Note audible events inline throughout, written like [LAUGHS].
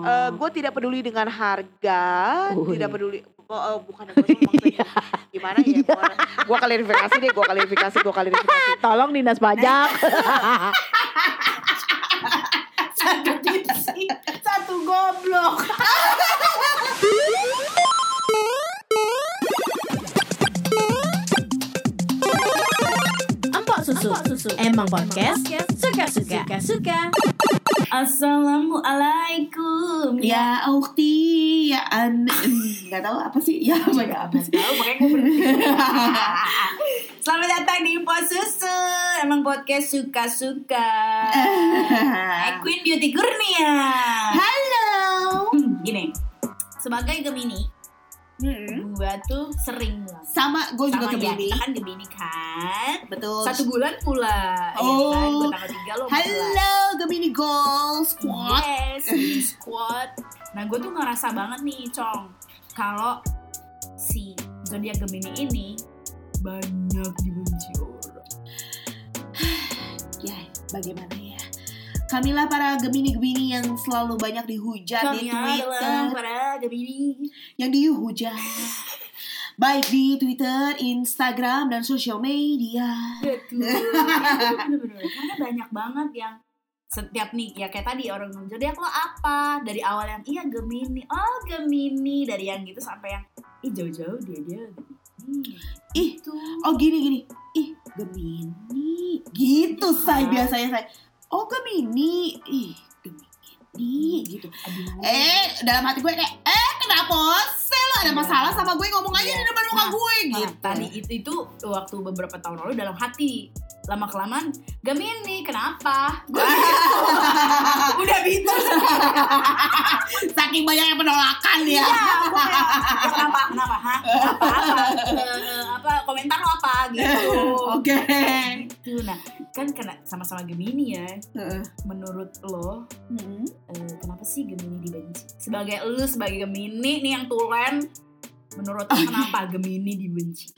Eh, gue tidak peduli dengan harga, Wih. tidak peduli oh, oh, bukan gue maksudnya gimana ya? Gue klarifikasi deh, gue klarifikasi, gue klarifikasi. Tolong dinas pajak. Satu tipsi, satu goblok. Empok susu. Emang podcast suka-suka. Suka-suka. Assalamualaikum. Ya Ukti ya an [LAUGHS] nggak tahu apa sih? Ya apa ya apa sih? Tahu makanya gue berhenti. [LAUGHS] Selamat datang di Pos Susu. Emang podcast suka-suka. [LAUGHS] Eh, Queen Beauty Kurnia Halo. Hmm, Gini. Sebagai Gemini Hmm. Gue tuh sering banget Sama gue juga Sama ya, Gemini. kita kan Gemini kan Betul. Satu bulan pula ya Oh. kan? Gue tanggal 3 lo Halo Gemini Gold Squad. Yes, Squad Nah gue tuh ngerasa banget nih Cong Kalau si zodiak Gemini ini Banyak dibenci orang [SIGHS] Ya, bagaimana ya? Kamilah para Gemini-Gemini yang selalu banyak dihujat di Kami adalah Twitter, para Gemini yang dihujat. Baik di Twitter, Instagram, dan sosial media. Betul [LAUGHS] Bener-bener Karena banyak banget yang setiap nih ya kayak tadi orang ngomong zodiak lo apa dari awal yang iya Gemini oh Gemini dari yang gitu sampai yang ih jauh-jauh dia dia Gemini Ih, itu oh gini gini. Ih, Gemini. Gitu saya biasanya saya. Oh, Gemini. Ih, Gemini gitu. aduh Eh, dalam hati gue kayak, eh kenapa sih lo ada Iya. masalah sama gue ngomong aja Iya. di depan muka Nah, gue Nah, gitu. tadi itu itu waktu beberapa tahun lalu dalam hati. Lama kelamaan Gemini kenapa? [LAUGHS] Gua gitu. udah gitu. [LAUGHS] Saking banyaknya penolakan ya. Iya, "Ya, kenapa kenapa ha apa apa? [LAUGHS] Eh, apa komentar lo apa? Gitu. Oke. gitu. Nah kan karena sama-sama Gemini ya. Menurut lo eh, kenapa sih Gemini dibenci? Sebagai lu sebagai Gemini nih yang tulen menurut lo kenapa Gemini dibenci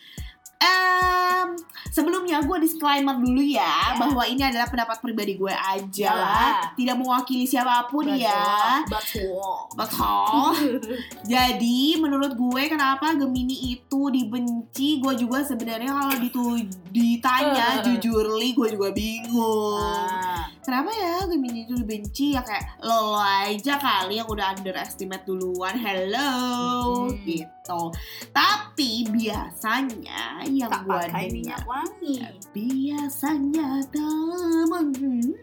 Em, sebelumnya gue disclaimer dulu ya Ya. bahwa ini adalah pendapat pribadi gue aja, Iyalah. tidak mewakili siapa pun ya. betul Betul. [LAUGHS] Jadi menurut gue kenapa Gemini itu dibenci? Gue juga sebenarnya kalau ditu- ditanya Eh. jujur li gue juga bingung. Ah, Kenapa ya Gemini itu dibenci ya kayak lo, lo aja kali yang udah underestimate duluan. Hello Hmm. gitu. Tapi biasanya yang tak gue pakai minyak wangi biasanya temen Hmm.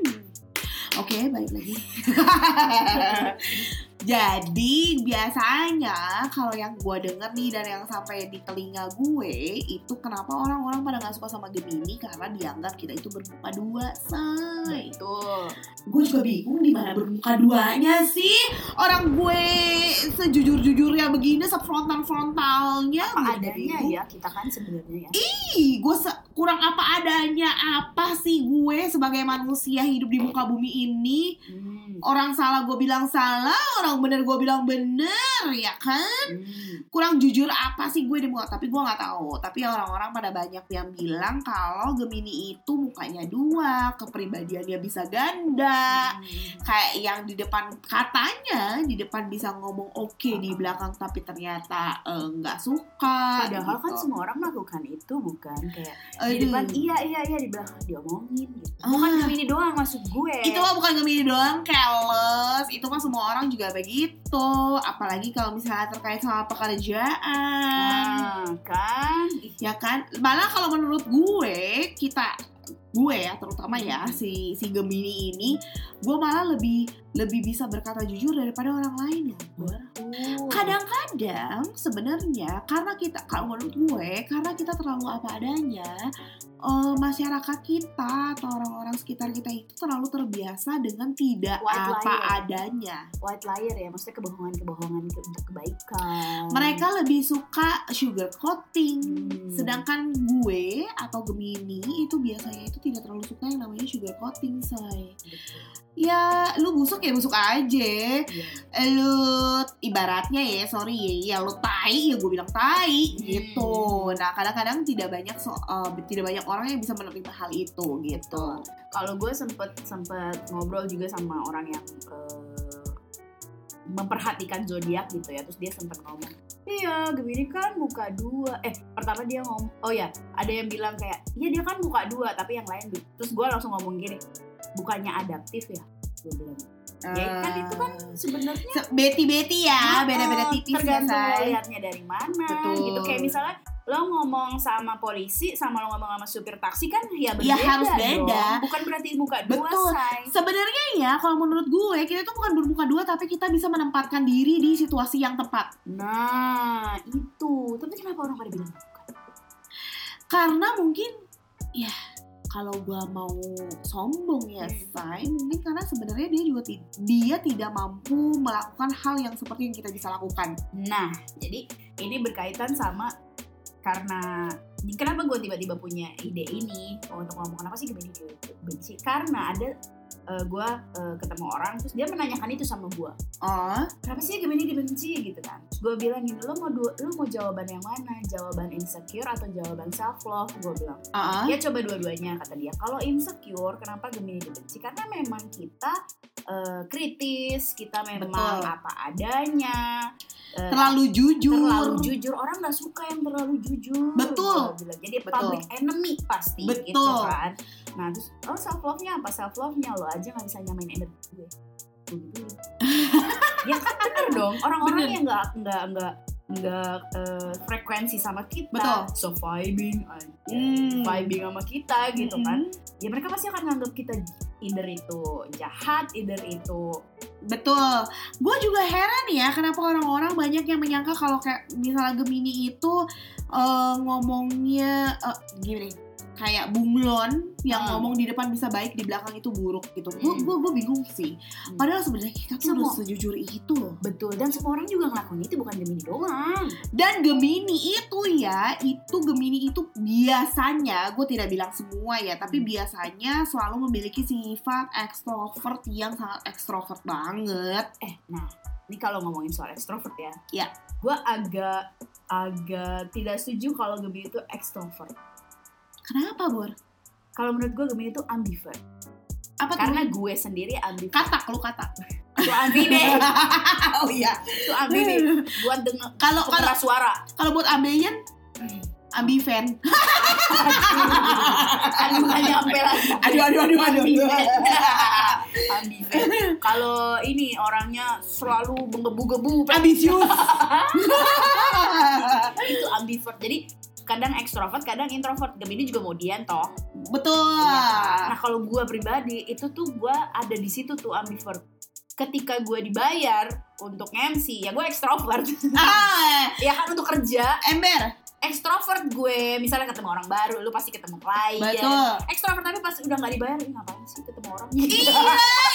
Oke, balik lagi. [LAUGHS] Jadi biasanya kalau yang gue denger nih dan yang sampai di telinga gue itu kenapa orang-orang pada nggak suka sama Gemini karena dianggap kita itu bermuka dua, say. betul Gue juga bingung di mana bermuka duanya sih. Orang gue sejujur-jujurnya begini, sefrontal-frontalnya. apa adanya bingung. ya kita kan sebenarnya ya Ih, gue se- kurang apa adanya apa sih gue sebagai manusia hidup di muka bumi ini Hmm, orang salah gue bilang salah orang bener gue bilang bener ya kan hmm. kurang jujur apa sih gue di muka tapi gue nggak tahu tapi orang-orang pada banyak yang bilang kalau Gemini itu mukanya dua kepribadiannya bisa ganda Hmm. kayak yang di depan katanya di depan bisa ngomong oke di belakang tapi ternyata eh, nggak suka Padahal kan gitu. semua orang melakukan itu bukan kayak di Aduh. depan iya iya iya di belakang diomongin gitu. Ah. Bukan Gemini doang maksud gue. itu mah bukan Gemini doang keles itu mah semua orang juga begitu apalagi kalau misalnya terkait sama pekerjaan. Nah, kan? Ya kan? Malah kalau menurut gue kita gue ya terutama ya si si Gemini ini gue malah lebih lebih bisa berkata jujur daripada orang lain ya gue kadang-kadang sebenarnya karena kita kalau menurut gue karena kita terlalu apa adanya eh, masyarakat kita atau orang-orang sekitar kita itu terlalu terbiasa dengan tidak White apa liar. adanya white liar ya, maksudnya kebohongan-kebohongan ke- untuk kebaikan. mereka lebih suka sugar coating Hmm. sedangkan gue atau Gemini itu biasanya itu tidak terlalu suka yang namanya sugar coating say Betul. Ya lu busuk ya busuk aja Iya. lu ibaratnya ya sorry ya ya lu tai ya gue bilang tai Hmm. gitu nah kadang-kadang tidak banyak so, eh, tidak banyak orang yang bisa menerima hal itu gitu Kalau gue sempet sempet ngobrol juga sama orang yang eh, memperhatikan zodiak gitu ya terus dia sempat ngomong iya Gemini kan muka dua eh pertama dia ngomong oh ya ada yang bilang kayak iya dia kan muka dua tapi yang lain du-." terus gue langsung ngomong gini bukannya adaptif ya gue bilang ya kan itu kan sebenarnya Beti beti ya, beda-beda Oh, tipis ya, tergantung say. lihatnya dari mana Betul. gitu kayak misalnya lo ngomong sama polisi sama lo ngomong sama supir taksi kan ya berbeda Ya, harus dong. beda. bukan berarti muka dua Betul. Sebenarnya ya, kalau menurut gue kita tuh bukan bermuka dua, tapi kita bisa menempatkan diri di situasi yang tepat. nah itu tapi kenapa orang pada bilang? Karena mungkin, ya kalau gue mau sombong ya, Hmm. say, mungkin karena sebenarnya dia juga dia tidak mampu melakukan hal yang seperti yang kita bisa lakukan. nah jadi ini berkaitan sama karena kenapa gue tiba-tiba punya ide ini? Untuk ngomong kenapa sih Gemini benci. Karena ada gue ketemu orang terus dia menanyakan itu sama gue Oh, kenapa sih Gemini dibenci gitu kan? Gue bilang gini lo mau dua, lo mau jawaban yang mana? Jawaban insecure atau jawaban self love gue bilang. Ah, ya coba dua-duanya kata dia. Kalau insecure kenapa Gemini dibenci? Karena memang kita eh, kritis kita memang Betul. apa adanya eh, terlalu jujur. terlalu jujur orang nggak suka yang terlalu jujur Betul. Jadi Betul. public enemy pasti Betul. gitu kan nah terus oh self love nya apa self love nya lo aja nggak bisa nyamain energi gue [LAUGHS] ya kan bener dong orang-orang Bener. yang nggak nggak nggak nggak eh, frekuensi sama kita Betul. so vibing aja Hmm. vibing sama kita gitu kan Mm-mm. ya mereka pasti akan nganggap kita either itu jahat either itu Betul. Gue juga heran ya kenapa orang-orang banyak yang menyangka kalau kayak misalnya Gemini itu eh, ngomongnya eh, gini kayak bunglon yang Hmm. ngomong di depan bisa baik di belakang itu buruk gitu. Gue Hmm. gue bingung sih. Hmm. Padahal sebenarnya kita tuh udah Semua. sejujur itu loh. betul dan semua orang juga ngelakuin itu bukan Gemini doang Dan Gemini itu ya, itu Gemini itu biasanya, gue tidak bilang semua ya, tapi biasanya selalu memiliki sifat ekstrovert yang sangat ekstrovert banget. eh nah ini kalau ngomongin soal ekstrovert ya Ya. gue agak agak tidak setuju kalau Gemini itu ekstrovert Kenapa, Bor? kalau menurut gue Gemini itu ambivert Apa tuh? karena gue sendiri ambivert katak lu katak. itu ambi deh [LAUGHS] oh iya. itu ambi deh buat denger Kalau kalau suara kalau buat ambeien ambiven. [LAUGHS] aduh nggak nyampe lagi Aduh aduh aduh aduh. Ambivert. Kalau ini orangnya selalu menggebu-gebu Ambisius. [LAUGHS] itu ambivert. Jadi kadang ekstrovert, kadang introvert. Gemini juga kemudian toh. Betul. Nah kalau gue pribadi itu tuh gue ada di situ tuh ambivert. Ketika gue dibayar untuk MC, ya gue ekstrovert. Ah, [LAUGHS] ya kan untuk kerja, ember. ekstrovert gue. Misalnya ketemu orang baru, lu pasti ketemu klien. Betul. Ekstrovert tapi pas udah nggak dibayar, "Ih, ngapain sih ketemu orang? Iya,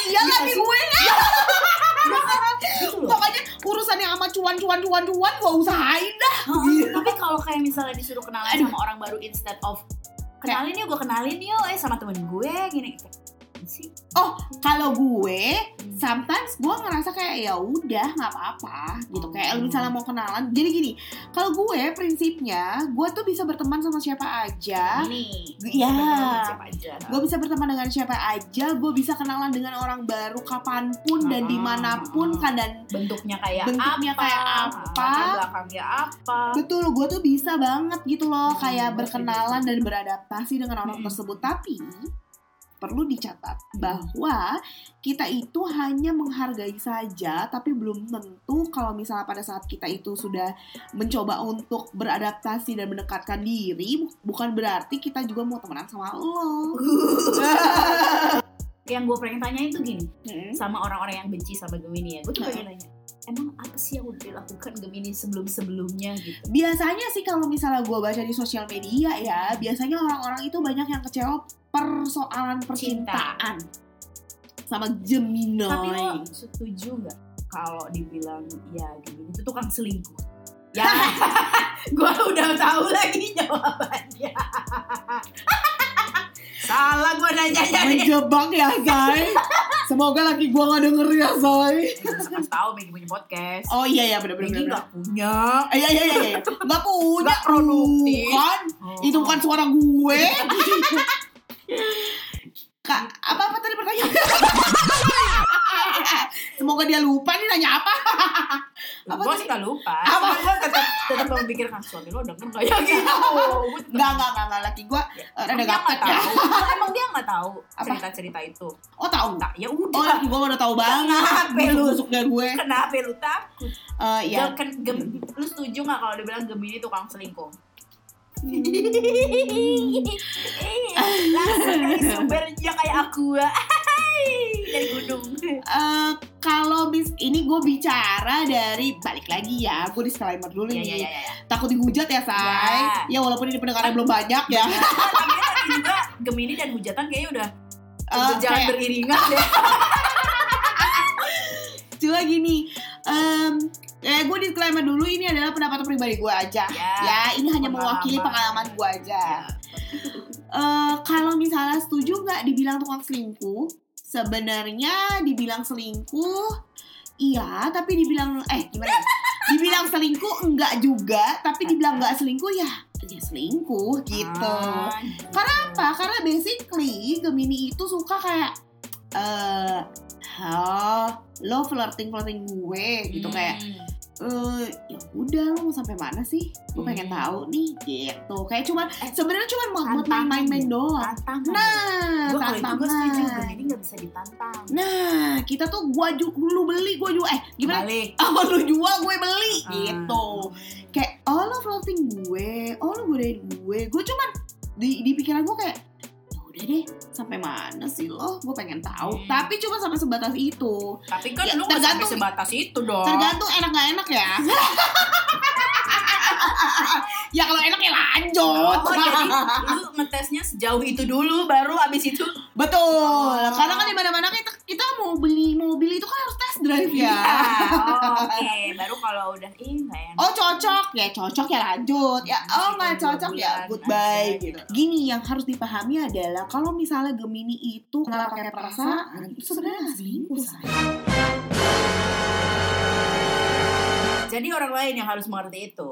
iya lagi sih. gue. [LAUGHS] Gitu loh. Pokoknya urusan yang sama cuan cuan cuan cuan gue usahain dah. Heeh, tapi kalau kayak misalnya disuruh kenalan Aduh. sama orang baru instead of kenalin yuk gue kenalin yuk eh sama temen gue gini sih Oh, kalau gue sometimes gue ngerasa kayak ya udah nggak apa-apa gitu kayak lu misalnya mau kenalan jadi gini kalau gue prinsipnya gue tuh bisa berteman sama siapa aja ini Ya. gue bisa berteman dengan siapa aja gue bisa kenalan dengan orang baru kapan pun dan Ah. di mana pun kan dan bentuknya kayak Bentuknya apa kayak apa. latar belakangnya apa betul gue tuh bisa banget gitu loh Hmm, kayak gue berkenalan dan beradaptasi dengan orang Hmm. tersebut tapi perlu dicatat bahwa kita itu hanya menghargai saja tapi belum tentu kalau misalnya pada saat kita itu sudah mencoba untuk beradaptasi dan mendekatkan diri bu- bukan berarti kita juga mau temenan sama lo. [LAUGHS] yang gue pengen tanya itu gini Hmm. sama orang-orang yang benci sama Gemini ya gue tuh pengen nanya emang apa sih yang udah dilakukan Gemini sebelum-sebelumnya gitu biasanya sih kalau misalnya gue baca di sosial media ya biasanya orang-orang itu banyak yang kecewa persoalan percintaan sama Gemini Tapi lo setuju nggak kalau dibilang ya Gemini itu tukang selingkuh? Ya, [LAUGHS] [LAUGHS] gue udah tahu lagi jawabannya. [LAUGHS] Salah gue nanya nih. menjebak ya Zai semoga laki gue gak denger ya Zai Kasih tahu Maggie punya podcast. oh iya ya bener bener Maggie bener nggak punya. Eh, iya iya iya iya nggak punya Nggak [LAUGHS] produktif. kan Oh. itu bukan suara gue [LAUGHS] Kak, apa apa tadi pertanyaannya? [LAUGHS] [LAUGHS] Semoga dia lupa nih nanya apa. [LAUGHS] Apa gue gak lupa. [LAUGHS] Apa? Gue tetap tetap memikirkan suami lo denger gak ya gitu. Gua tetep- Enggak, enggak, enggak, enggak. Laki gue Ya, ada nggak ya. tahu. Emang dia nggak tahu Apa? cerita-cerita itu. Oh tahu. Tak, ya Oh, udah. laki gue udah tahu banget. Kenapa lu? Gue. Kenapa lu takut? Eh, ya. Gem- kan, gem- lu setuju gak kalau dibilang Gemini tukang selingkuh? Hmm. Langsung dari sumbernya kayak aku dari gunung. Eh, kalau bis ini gue bicara dari balik lagi ya, gue disclaimer dulu Iya nih. iya iya. iya. Takut dihujat ya, say. Ya walaupun ini pendengarnya belum banyak ya. Tapi tadi juga Gemini dan hujatan kayaknya udah Eh, berjalan kayak- beriringan deh. [LAUGHS] Cuma gini, em eh, gue disclaimer dulu ini adalah pendapat pribadi gue aja. Ya, Ya, ini hanya mewakili pengalaman gue aja. Ya. Eh, kalau misalnya setuju nggak dibilang tukang selingkuh, sebenarnya dibilang selingkuh, iya, tapi dibilang eh gimana? ya? dibilang selingkuh enggak juga, tapi dibilang nggak selingkuh ya, ya selingkuh gitu. Ah, Karena apa? Karena basically Gemini itu suka kayak eh oh, lo flirting flirting gue gitu Hmm. kayak eh ya udah lo mau sampai mana sih? Gue pengen Hmm. tahu nih gitu. Kayak cuman Eh, sebenarnya cuman mau main-main ya? doang. tantangan. Nah, gue kalau itu gue setuju. Gemini nggak bisa ditantang. Nah, kita tuh gua ju lu beli, gua jual. Eh, gimana? Balik. [LAUGHS] Oh, lu jual, gue beli Ah. gitu. Kayak oh lo flirting gue, oh lo godain gue. Gue cuman di di pikiran gue kayak ya udah deh, sampai mana sih lo? Gue pengen tahu. Hmm. Tapi cuma sampai sebatas itu. Tapi kan Ya, lu tergantung- sebatas itu dong. Tergantung enak gak enak ya. [LAUGHS] ya kalau enak ya lanjut. Oh, jadi lu ngetesnya sejauh itu dulu, baru abis itu Betul. Oh. Karena kan di mana-mana kita kita mau beli mobil itu kan harus test drive ya. Oh, [LAUGHS] Oke, baru kalau udah ih nggak enak. Oh cocok ya cocok ya lanjut ya oh nggak cocok ya goodbye gitu. Gini yang harus dipahami adalah kalau misalnya Gemini itu nggak pakai perasaan itu sebenarnya selingkuh. Jadi orang lain yang harus mengerti itu.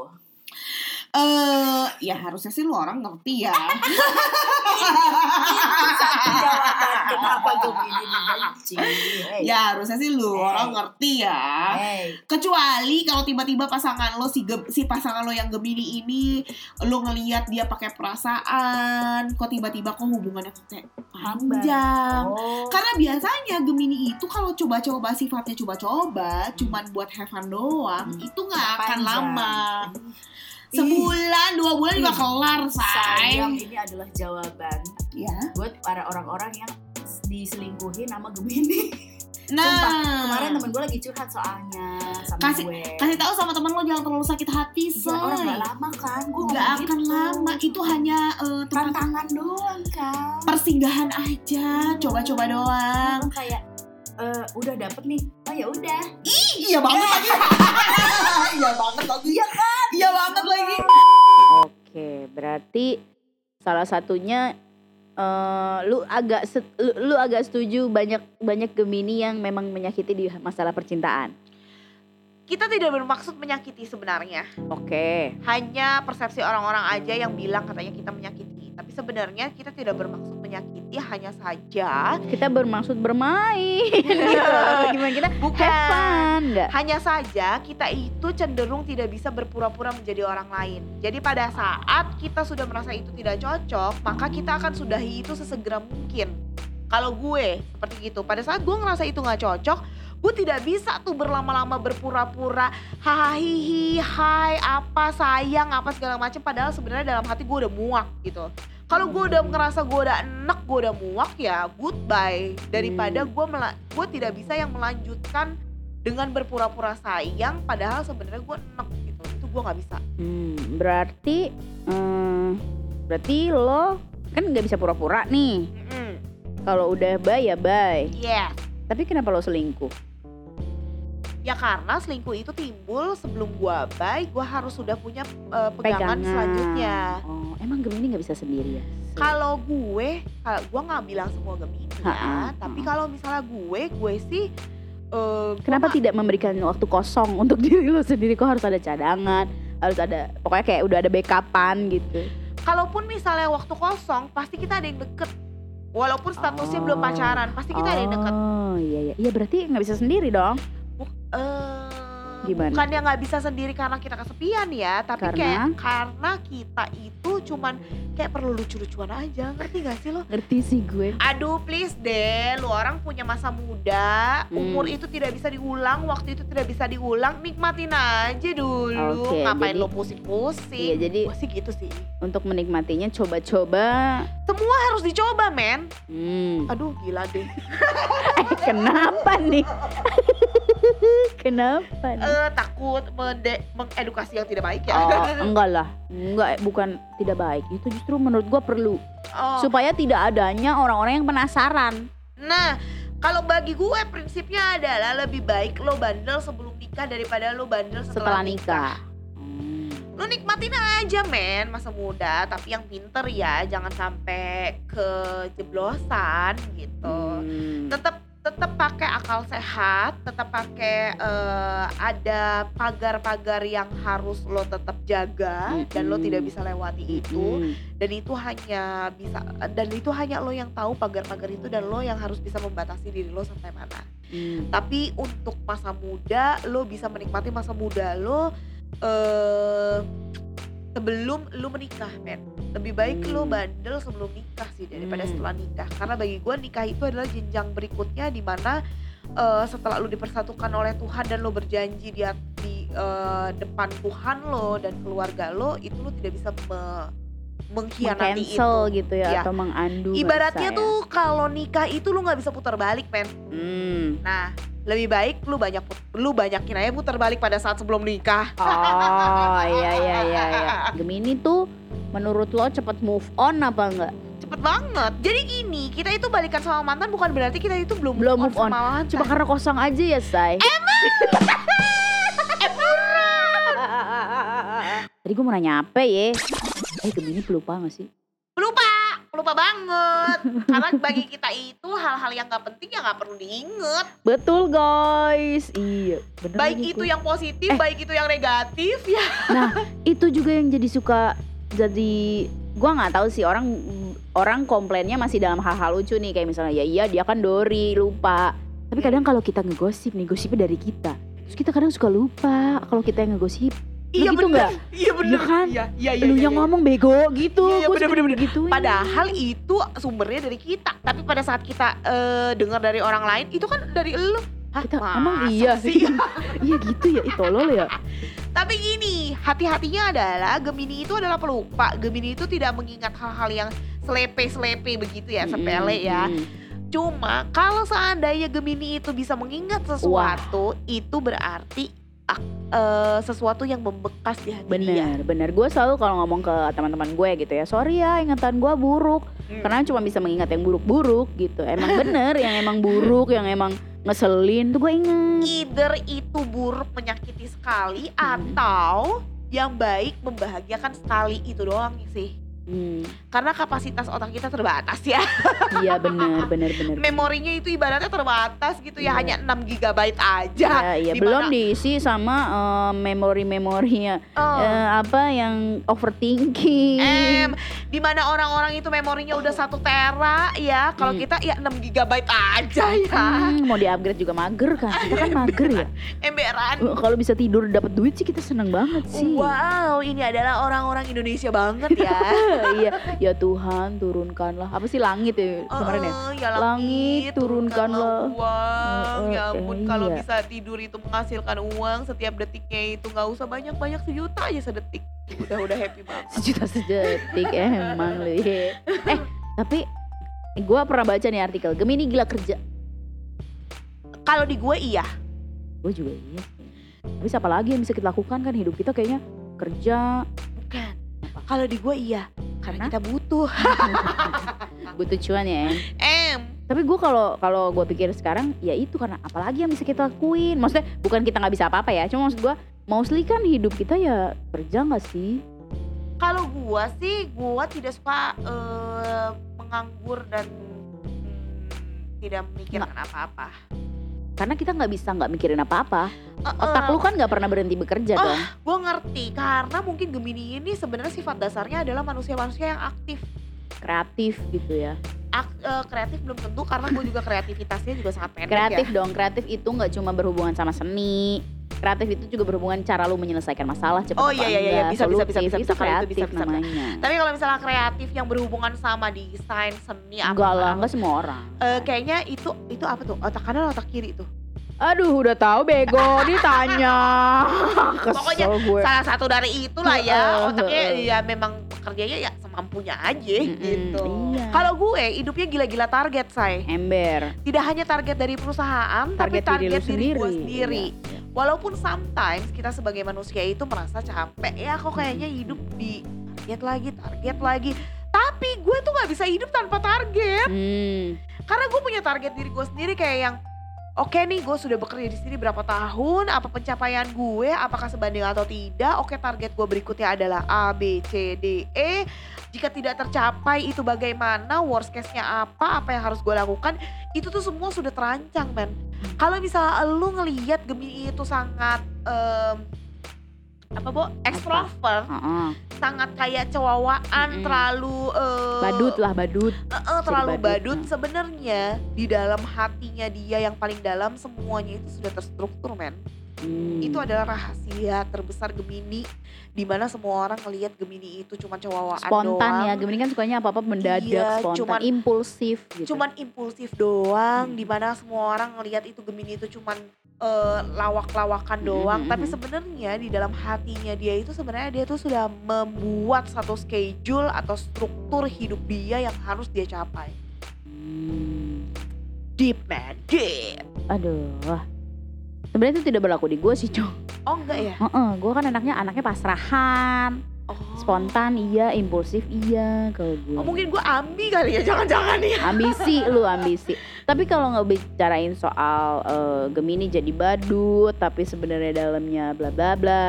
Eh ya harusnya sih lu orang ngerti ya. Kenapa Gemini dibenci. Hey. ya harusnya sih lu Hey. orang ngerti ya. Hey. Kecuali kalau tiba-tiba pasangan lo si gem- si pasangan lo yang Gemini ini lo ngelihat dia pakai perasaan, kok tiba-tiba kok hubungannya kok kayak panjang. Oh. Karena biasanya Gemini itu kalau coba-coba sifatnya coba-coba, cuman buat have fun doang, Hmm. itu nggak akan lama. Ih. Sebulan, dua bulan juga kelar, say. Sayang ini adalah jawaban Ya. buat para orang-orang yang diselingkuhin sama Gemini. Nah, Kemarin temen gue lagi curhat soalnya sama Kasih- gue. kasih tahu sama teman lo jangan terlalu sakit hati, Iya, orang say. gak lama kan? Gue Nggak akan lama, itu hanya tempat tantangan doang kan. persinggahan aja, coba-coba doang. Orang kayak eh, udah dapet nih. Oh ya udah. Iya banget lagi. [LAUGHS] Iya banget lagi. Iya kan? Iya banget lagi. Oke, berarti salah satunya eh lu agak set- lu, lu agak setuju banyak banyak Gemini yang memang menyakiti di masalah percintaan. Kita tidak bermaksud menyakiti sebenarnya. Oke. Hanya persepsi orang-orang aja yang bilang katanya kita menyakiti. Tapi sebenarnya kita tidak bermaksud menyakiti, hanya saja Kita bermaksud bermain. [LAUGHS] gitu. Gimana kita have bukan fun enggak? hanya saja kita itu cenderung tidak bisa berpura-pura menjadi orang lain. Jadi pada saat kita sudah merasa itu tidak cocok, maka kita akan sudahi itu sesegera mungkin. Kalau gue seperti gitu, pada saat gue ngerasa itu nggak cocok, gue tidak bisa tuh berlama-lama berpura-pura hahaha hai apa sayang apa segala macam padahal sebenarnya dalam hati gue udah muak gitu kalau gue udah ngerasa gue udah enek gue udah muak ya goodbye daripada gue mela- gue tidak bisa yang melanjutkan dengan berpura-pura sayang padahal sebenarnya gue enek gitu itu gue nggak bisa Hmm, berarti hmm, berarti lo kan nggak bisa pura-pura nih. Kalau udah bye ya bye. yes Tapi kenapa lo selingkuh? Ya karena selingkuh itu timbul sebelum gue bye gue harus sudah punya eh, pegangan, selanjutnya Oh, emang Gemini nggak bisa sendiri ya? kalau gue kalau gue nggak bilang semua Gemini ya Ha-ha, tapi ha-ha. kalau misalnya gue gue sih gua Kenapa nggak- tidak memberikan waktu kosong untuk [LAUGHS] diri lo sendiri? Kok harus ada cadangan? Harus ada, pokoknya kayak udah ada backupan gitu. kalaupun misalnya waktu kosong pasti kita ada yang deket Walaupun statusnya belum Oh. pacaran, pasti kita ada yang deket. Oh iya iya. Iya berarti nggak bisa sendiri dong. Eh, Gimana? Bukannya nggak bisa sendiri karena kita kesepian ya, tapi Karena? kayak karena kita itu cuman kayak perlu lucu-lucuan aja, ngerti gak sih lo? Ngerti sih gue. Aduh please deh, lu orang punya masa muda, Hmm. umur itu tidak bisa diulang, waktu itu tidak bisa diulang, nikmatin aja dulu. Oke, Ngapain jadi- lo pusing-pusing? Iya, jadi- sih gitu sih. Untuk menikmatinya coba-coba. Semua harus dicoba, men. Hmm. Aduh gila deh. [LAUGHS] Eh, kenapa nih? [LAUGHS] [LAUGHS] kenapa nih? Eh takut mengedukasi yang tidak baik ya. Oh, [LAUGHS] enggak lah. Enggak, bukan tidak baik. Itu justru menurut gua perlu Oh. supaya tidak adanya orang-orang yang penasaran. Nah, kalau bagi gue prinsipnya adalah lebih baik lo bandel sebelum nikah daripada lo bandel Setelah setelah, nikah. Hmm. Lo nikmatin aja men masa muda, tapi yang pinter ya, jangan sampai kejeblosan gitu. Hmm. Tetap tetap pakai akal sehat, tetap pakai eh, ada pagar-pagar yang harus lo tetap jaga dan lo tidak bisa lewati itu Hmm. dan itu hanya bisa dan itu hanya lo yang tahu pagar-pagar itu dan lo yang harus bisa membatasi diri lo sampai mana. Hmm. Tapi untuk masa muda lo bisa menikmati masa muda lo eh sebelum lo menikah, men. Lebih baik Hmm. bandel sebelum nikah sih daripada Hmm. setelah nikah. Karena bagi gue nikah itu adalah jenjang berikutnya di mana eh, setelah lo dipersatukan oleh Tuhan dan lo berjanji di, di eh, depan Tuhan lo dan keluarga lo, itu lo tidak bisa me- mengkhianati itu. cancel gitu ya, Iya. atau mengandu Ibaratnya bahasa ya. tuh kalau nikah itu lu nggak bisa putar balik, men. Hmm. Nah, lebih baik lu banyak lu banyakin aja putar balik pada saat sebelum nikah. Oh iya iya Gemini tuh menurut lo cepet move on apa enggak? Cepet banget. Jadi gini, kita itu balikan sama mantan bukan berarti kita itu belum Belum move on on. sama mantan. Cuma karena kosong aja ya, Say. [LAUGHS] Tadi gue mau nanya apa ya? Eh Gemini pelupa gak sih? Lupa, lupa banget. karena bagi kita itu hal-hal yang nggak penting ya nggak perlu diinget. Betul guys. Iya. Bener Baik lagi itu gue. yang positif, Eh. baik itu yang negatif ya. itu juga yang jadi suka jadi gua nggak tahu sih orang orang komplainnya masih dalam hal-hal lucu nih kayak misalnya ya iya dia kan Dori lupa tapi kadang kalau kita ngegosip nih gosipnya dari kita terus kita kadang suka lupa kalau kita yang ngegosip Iya gitu bener. Iya bener. Iya kan? Iya, iya, iya. lu iya, yang iya. ngomong bego gitu Iya, iya, bener, bener, bener. digituin. Padahal itu sumbernya dari kita, tapi pada saat kita eh, dengar dari orang lain itu kan dari elu. Hah, kita emang iya sih? [LAUGHS] iya gitu ya itu tolol ya Tapi gini, hati-hatinya adalah Gemini itu adalah pelupa. Gemini itu tidak mengingat hal-hal yang selepe-selepe begitu ya, sepele ya. Cuma kalau seandainya Gemini itu bisa mengingat sesuatu, itu berarti eh, sesuatu yang membekas di hati dia. bener bener gue selalu kalau ngomong ke teman-teman gue gitu ya sorry ya ingatan gue buruk Hmm. karena cuma bisa mengingat yang buruk-buruk gitu emang bener yang emang buruk yang emang ngeselin tuh gue ingat Either itu buruk menyakiti sekali Hmm. atau yang baik membahagiakan sekali itu doang sih. Hmm, Karena kapasitas otak kita terbatas ya. [LAUGHS] iya bener bener bener Memorinya itu ibaratnya terbatas gitu Iya. ya, hanya 6 GB aja. Ya, iya Di belum diisi sama eh, memori-memorinya Oh. Eh, apa yang overthinking Em, di mana orang-orang itu memorinya udah satu tera ya, kalau Hmm. kita ya 6 GB aja ya. Hmm, mau di-upgrade juga mager kan kita kan mager ya [LAUGHS] Emberan. Eh, kalau bisa tidur dapat duit sih kita seneng banget sih Wow, ini adalah orang-orang Indonesia banget ya. [LAUGHS] iya ya Tuhan turunkanlah apa sih langit ya kemarin ya ya Langit, turunkanlah. uang. Eh, ya ampun eh, kalau iya. bisa tidur itu menghasilkan uang setiap detiknya itu nggak usah banyak-banyak sejuta aja sedetik. Udah udah happy banget. sejuta sedetik emang lu [LAUGHS] eh tapi gue pernah baca nih artikel Gemini gila kerja Kalau di gue iya. gue juga iya tapi siapa lagi yang bisa kita lakukan kan hidup kita kayaknya kerja Bukan. Kalau di gue iya. Karena Kenapa? kita butuh. [LAUGHS] butuh cuan ya Em. Tapi gue kalau kalau gue pikir sekarang ya itu karena apalagi yang bisa kita lakuin maksudnya bukan kita nggak bisa apa-apa ya cuma maksud gue mostly kan hidup kita ya kerja nggak sih Kalau gue sih, gue tidak suka eh, menganggur dan hmm, tidak memikirkan apa-apa. Karena kita nggak bisa nggak mikirin apa-apa Eh, otak eh, lu kan nggak pernah berhenti bekerja Oh. dong Gue ngerti karena mungkin Gemini ini sebenarnya sifat dasarnya adalah manusia-manusia yang aktif. kreatif gitu ya ak- eh, kreatif belum tentu karena gue juga kreativitasnya juga sangat pendek kreatif ya. dong kreatif itu nggak cuma berhubungan sama seni kreatif itu juga berhubungan cara lu menyelesaikan masalah cepat Oh, iya, iya, iya. Bisa, bisa, bisa, bisa, bisa. Kreatif bisa, bisa. namanya Tapi kalau misalnya kreatif yang berhubungan sama desain, seni apa enggak lah enggak semua orang eh, kayaknya itu itu apa tuh? Otak kanan otak kiri tuh. aduh udah tahu bego [LAUGHS] ditanya kesel Pokoknya gue Salah satu dari itulah ya. Otaknya ya memang kerjanya ya semampunya aja Mm-mm, gitu. iya. Kalau gue hidupnya gila-gila target, say. ember Tidak hanya target dari perusahaan, tapi target, target diri diri, gue sendiri sendiri. Iya, iya. Walaupun sometimes kita sebagai manusia itu merasa capek, ya kok kayaknya hidup di target lagi, target lagi. Tapi gue tuh nggak bisa hidup tanpa target. Hmm, Karena gue punya target diri gue sendiri kayak yang Oke nih gue sudah bekerja di sini berapa tahun, apa pencapaian gue, apakah sebanding atau tidak. Oke target gue berikutnya adalah A, B, C, D, E. Jika tidak tercapai itu bagaimana, worst case-nya apa, apa yang harus gue lakukan. Itu tuh semua sudah terancang men. Kalau misalnya lu ngelihat Gemini itu sangat, em, apa bo, extrovert, heeh. sangat kayak cewawaan, Mm-mm. terlalu eh, badut lah badut Eh, eh, terlalu badut, badut nah. sebenarnya di dalam hatinya dia yang paling dalam semuanya itu sudah terstruktur men Hmm. itu adalah rahasia terbesar Gemini di mana semua orang ngelihat Gemini itu cuma cewawaan spontan doang ya Gemini kan sukanya apa apa mendadak Iya, spontan cuman- impulsif gitu cuman impulsif doang Hmm. di mana semua orang ngelihat itu Gemini itu cuman eh, lawak-lawakan doang tapi sebenarnya di dalam hatinya dia itu sebenarnya dia tuh sudah membuat satu schedule atau struktur hidup dia yang harus dia capai. Deep man. Deep. Aduh. Sebenarnya itu tidak berlaku di gue sih cong oh enggak ya? Heeh, gue kan anaknya anaknya pasrahan Oh. spontan iya. Impulsif iya. Kalau gue Oh, mungkin gue ambi kali ya, jangan-jangan ya. ambisi lu ambisi. Tapi kalau nggak bicarain soal eh, Gemini jadi badut tapi sebenarnya dalamnya bla bla bla.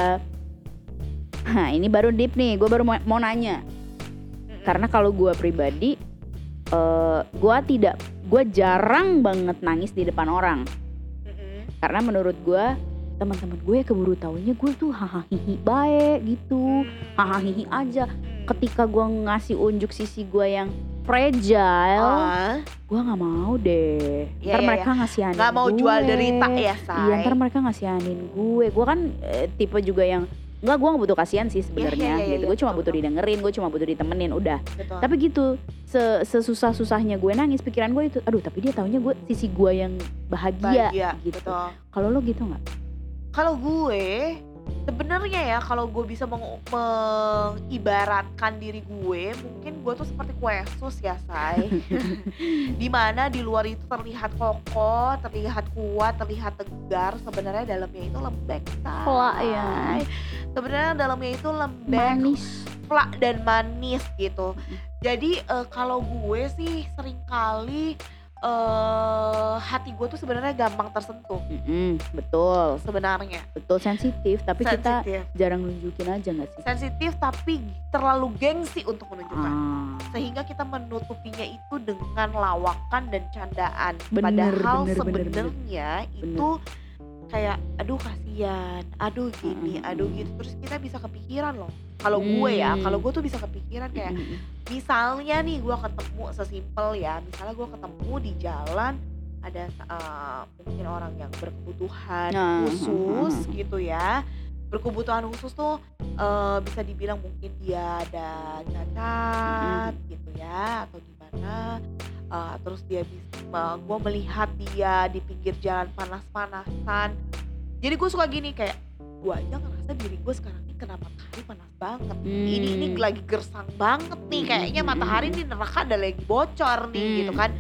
Nah ini baru deep nih. Gue baru mau, mau nanya. Karena kalau gue pribadi eh gue tidak gue jarang banget nangis di depan orang. Mm-mm. karena menurut gue teman-teman gue keburu taunya gue tuh hahaha hihi baik gitu hahaha hihi aja ketika gue ngasih unjuk sisi gue yang fragile Ah, gue nggak mau deh Iya, ntar iya, mereka ngasihanin nggak mau gue. jual derita ya, say. iya ntar mereka ngasihanin gue gue kan eh, tipe juga yang Enggak, gue gak butuh kasihan sih sebenarnya iya, iya, gitu. iya, Gue cuma betul, butuh didengerin, gue cuma butuh ditemenin, udah. Betul. Tapi gitu, se sesusah-susahnya gue nangis, pikiran gue itu, aduh tapi dia taunya gue sisi gue yang bahagia, Bahagia, gitu. Kalau lo gitu nggak? Kalau gue sebenarnya ya kalau gue bisa meng- mengibaratkan diri gue, mungkin gue tuh seperti kue sus ya, say. [LAUGHS] Di mana di luar itu terlihat kokoh, terlihat kuat, terlihat tegar, sebenarnya dalamnya itu lembek, say. Ya. Sebenarnya dalamnya itu lembek, Manis. plak dan manis gitu. Jadi eh, kalau gue sih sering kali eh hati gue tuh sebenarnya gampang tersentuh Mm-mm, betul, sebenarnya. betul sensitif. Tapi kita Sensitif. jarang nunjukin aja nggak sih? Sensitif tapi terlalu gengsi untuk menunjukkan. Ah, Sehingga kita menutupinya itu dengan lawakan dan candaan. Bener, Padahal bener, bener, sebenarnya itu kayak aduh kasihan, aduh gini, aduh gitu. Terus kita bisa kepikiran loh. Kalau gue ya, Hmm. kalau gue tuh bisa kepikiran kayak mm-mm. misalnya nih gue ketemu sesimpel ya misalnya gue ketemu di jalan ada uh, mungkin orang yang berkebutuhan Nah, khusus hmm, gitu ya berkebutuhan khusus tuh uh, bisa dibilang mungkin dia ada cacat gitu ya atau gimana Uh, terus dia bisa gue melihat dia di pinggir jalan panas-panasan jadi gue suka gini kayak gue aja ngerasa diri gue sekarang ini kenapa matahari panas banget ini ini Hmm. lagi gersang banget nih Hmm, kayaknya hmm, matahari hmm. di neraka ada lagi bocor nih Hmm. gitu kan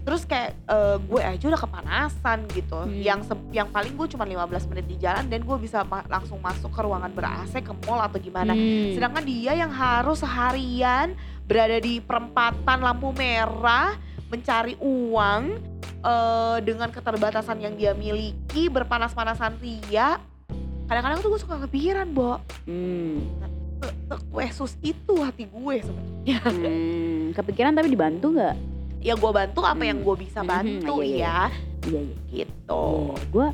terus kayak eh, gue aja udah kepanasan gitu Hmm. yang yang paling gue cuma 15 menit di jalan dan gue bisa ma- langsung masuk ke ruangan ber AC ke mall atau gimana Hmm. sedangkan dia yang harus seharian berada di perempatan lampu merah mencari uang eh, dengan keterbatasan yang dia miliki berpanas-panasan ria kadang-kadang tuh gue suka kepikiran Bo Hmm. Sekwesus itu hati gue sebenarnya Hmm, kepikiran tapi dibantu nggak? ya gue bantu apa Hmm. yang gue bisa Mhm, bantu iya, iya. ya Iya iya. gitu Gue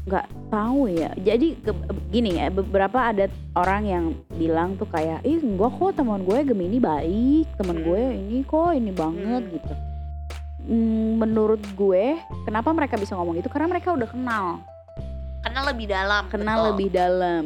nggak tahu ya. Jadi ke- gini ya, beberapa ada orang yang bilang tuh kayak, ih gua kok teman gue Gemini baik, teman Hmm. gue ini kok ini banget Hmm. gitu. Hmm, menurut gue, kenapa mereka bisa ngomong itu? Karena mereka udah kenal, Kenal lebih dalam. kenal betul. lebih dalam.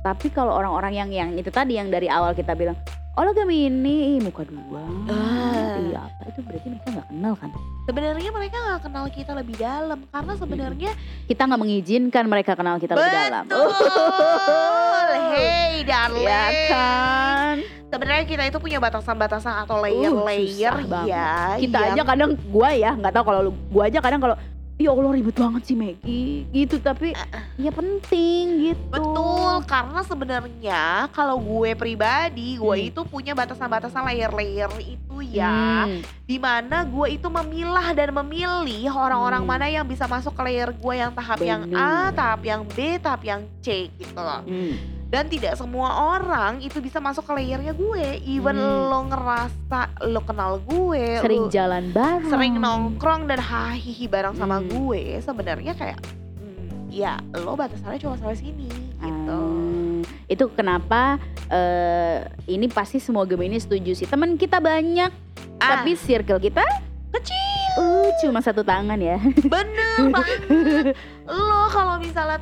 Tapi kalau orang-orang yang yang itu tadi yang dari awal kita bilang, oh lo Gemini, ih, muka dua, Ah. iya apa itu berarti mereka nggak kenal kan? Sebenarnya mereka nggak kenal kita lebih dalam karena sebenarnya Kita nggak mengizinkan mereka kenal kita lebih dalam. betul. [LAUGHS] Hey darling. Ya kan? Sebenarnya kita itu punya batasan-batasan atau layer-layer susah banget. ya. kita yang- aja kadang gua ya nggak tahu kalau lu gua aja kadang kalau ya Allah ribet banget sih Maggie gitu tapi ya penting gitu Betul, karena sebenarnya kalau gue pribadi, gue Hmm. itu punya batasan-batasan layer-layer itu ya. Hmm, Di mana gue itu memilah dan memilih orang-orang Hmm. mana yang bisa masuk ke layer gue yang tahap yang A, tahap yang B, tahap yang C gitu loh. hmm. Dan tidak semua orang itu bisa masuk ke layernya gue. Even Hmm. lo ngerasa lo kenal gue, sering lo jalan bareng sering nongkrong dan hahihi bareng sama Hmm. gue, sebenarnya kayak hmm, ya lo batasannya cuma sampai sini gitu. Hmm, itu kenapa eh, ini pasti semua Gemini setuju sih teman kita banyak Ah. tapi circle kita Kecil. uh, cuma satu tangan ya Bener banget. [LAUGHS] Lo kalau misalnya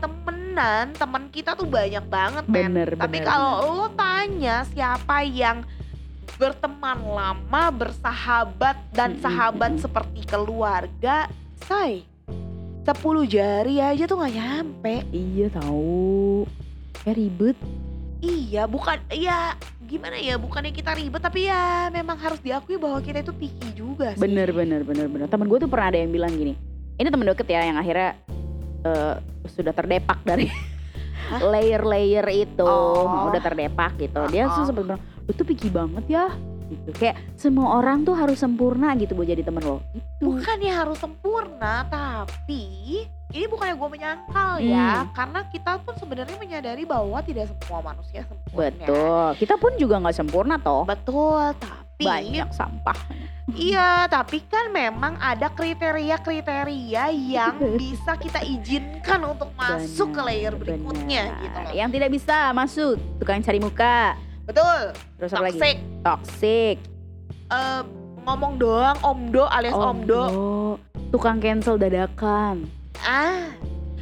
temenan, temen kita tuh banyak banget men. bener Tapi kalau lo tanya siapa yang berteman lama, bersahabat dan sahabat mm-mm. seperti keluarga, say. 10 jari aja tuh nggak nyampe. iya tahu kayak ribet Iya, bukan ya gimana ya? Bukannya kita ribet tapi ya memang harus diakui bahwa kita itu picky juga sih. Bener bener bener bener. Temen gue tuh pernah ada yang bilang gini. Ini temen deket ya yang akhirnya eh, sudah terdepak dari [LAUGHS] layer-layer itu, Oh. udah terdepak gitu. Dia tuh Oh. sempet bilang, lu tuh picky banget ya. Gitu. Kayak semua orang tuh harus sempurna gitu buat jadi temen lo. Gitu. bukannya harus sempurna tapi ini bukannya gue menyangkal ya Hmm. karena kita pun sebenarnya menyadari bahwa tidak semua manusia sempurna Betul. Kita pun juga nggak sempurna toh. betul tapi Banyak sampah. iya tapi kan memang ada kriteria-kriteria yang [LAUGHS] bisa kita izinkan untuk masuk ke layer berikutnya benar. gitu loh Yang tidak bisa masuk tukang cari muka. betul Terus apa lagi? toxic Toxic. Eh, ngomong doang omdo alias omdo Tukang cancel dadakan. ah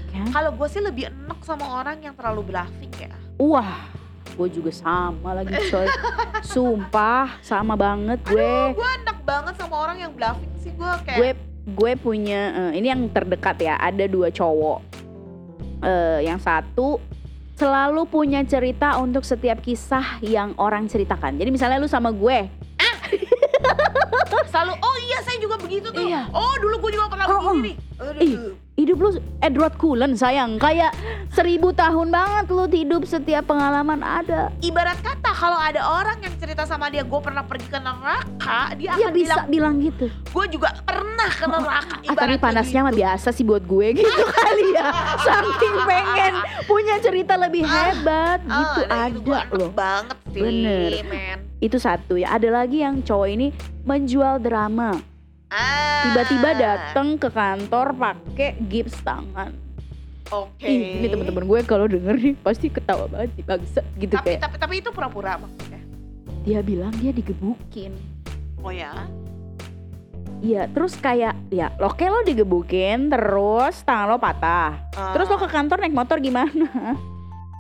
Kan? kalau gue sih lebih enak sama orang yang terlalu bluffing ya Wah, gue juga sama lagi coy. [LAUGHS] Sumpah, sama banget gue. gue enak banget sama orang yang bluffing sih gue kayak Gue gue punya eh, ini yang terdekat ya. Ada dua cowok. Eh, yang satu selalu punya cerita untuk setiap kisah yang orang ceritakan. Jadi misalnya lu sama gue, [LAUGHS] selalu oh iya saya juga begitu tuh Iya. oh dulu gue juga pernah Oh, begini nih Aduh. Ih. Hidup lu Edward Cullen sayang, kayak seribu tahun banget lu hidup setiap pengalaman ada. ibarat kata kalau ada orang yang cerita sama dia gue pernah pergi ke neraka dia Dia akan bisa bilang bilang gitu. gue juga pernah ke neraka [LAUGHS] Ah, tapi panasnya mah gitu. biasa sih buat gue gitu [LAUGHS] kali ya. Saking pengen punya cerita lebih Ah, hebat Ah, gitu nah, ada itu gua enak loh. banget sih Bener. men Itu satu ya. Ada lagi yang cowok ini menjual drama. Ah, Tiba-tiba datang ke kantor pakai gips tangan. oke Ih, ini teman-teman gue kalau denger nih pasti ketawa banget sih bangsa gitu tapi, kayak. tapi tapi itu pura-pura maksudnya Dia bilang dia digebukin. oh ya Iya, terus kayak ya, oke lo digebukin, terus tangan lo patah. Terus lo ke kantor naik motor gimana?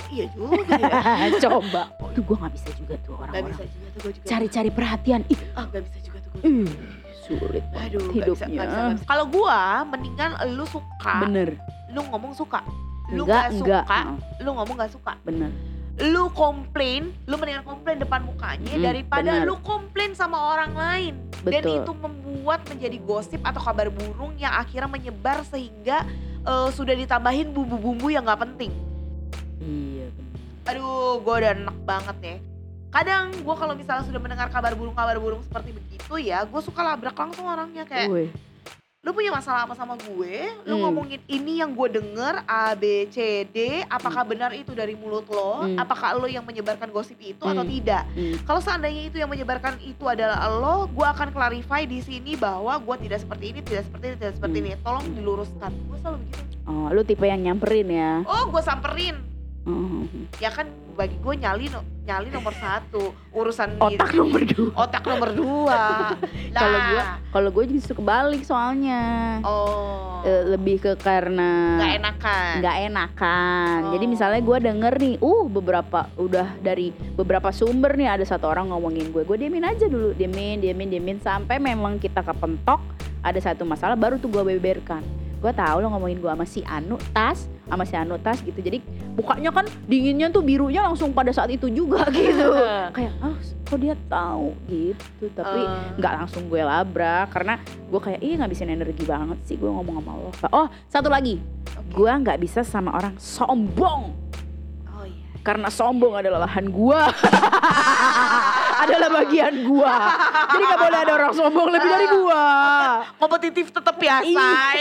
iya juga ya [LAUGHS] Coba. Tuh gue gak bisa juga tuh Gak orang-orang. bisa juga tuh gue juga Cari-cari perhatian. Ih, ah gak bisa juga tuh gue ih, sulit Aduh, hidupnya. Gak bisa, gak bisa, gak bisa. Kalau gua mendingan lu suka, Bener. lu ngomong suka. Lu Enggak, gak enggak. suka, Heeh, lu ngomong gak suka. bener. Lu komplain, lu mendingan komplain depan mukanya Mm, daripada benar. lu komplain sama orang lain. Dan Betul. itu membuat menjadi gosip atau kabar burung yang akhirnya menyebar sehingga eh, sudah ditambahin bumbu-bumbu yang gak penting. Iya bener. Aduh, gua udah enak banget ya. Kadang gua kalau misalnya sudah mendengar kabar burung-kabar burung seperti begitu ya, gue suka labrak langsung orangnya kayak Woi, lu punya masalah apa sama gue lu Hmm. ngomongin ini yang gue denger A B C D apakah benar itu dari mulut lo Hmm. apakah lo yang menyebarkan gosip itu atau Hmm. tidak Hmm. kalau seandainya itu yang menyebarkan itu adalah lo gue akan clarify di sini bahwa gue tidak seperti ini tidak seperti ini tidak seperti Hmm. ini tolong diluruskan gue selalu begitu Oh, lu tipe yang nyamperin ya. oh gue samperin Oh. ya kan bagi gue nyali no- nyali nomor satu urusan Otak di- nomor dua. otak nomor dua [LAUGHS] Kalau gua- Kalau gue justru kebalik soalnya. oh Eh, lebih ke karena nggak enakan nggak enakan. Jadi Oh. misalnya gue denger nih, uh beberapa udah dari beberapa sumber nih ada satu orang ngomongin gue, gue diemin aja dulu, diemin, diemin, diemin sampai memang kita kepentok ada satu masalah baru tuh gue beberkan. Gue tahu lo ngomongin gue sama si Anu tas, sama si Anu tas gitu. Jadi bukanya kan dinginnya tuh birunya langsung pada saat itu juga [LAUGHS] gitu. [LAUGHS] Kayak ah kok dia tahu gitu. Tapi Eh. nggak langsung gue labrak karena gue kayak ih ngabisin energi banget sih gue ngomong sama lo. Oh satu lagi, gue nggak bisa sama orang sombong oh iya karena sombong adalah lahan gua [LAUGHS] adalah bagian gua. Jadi nggak boleh ada orang sombong lebih dari gua. Kompetitif tetap ya Iya. say.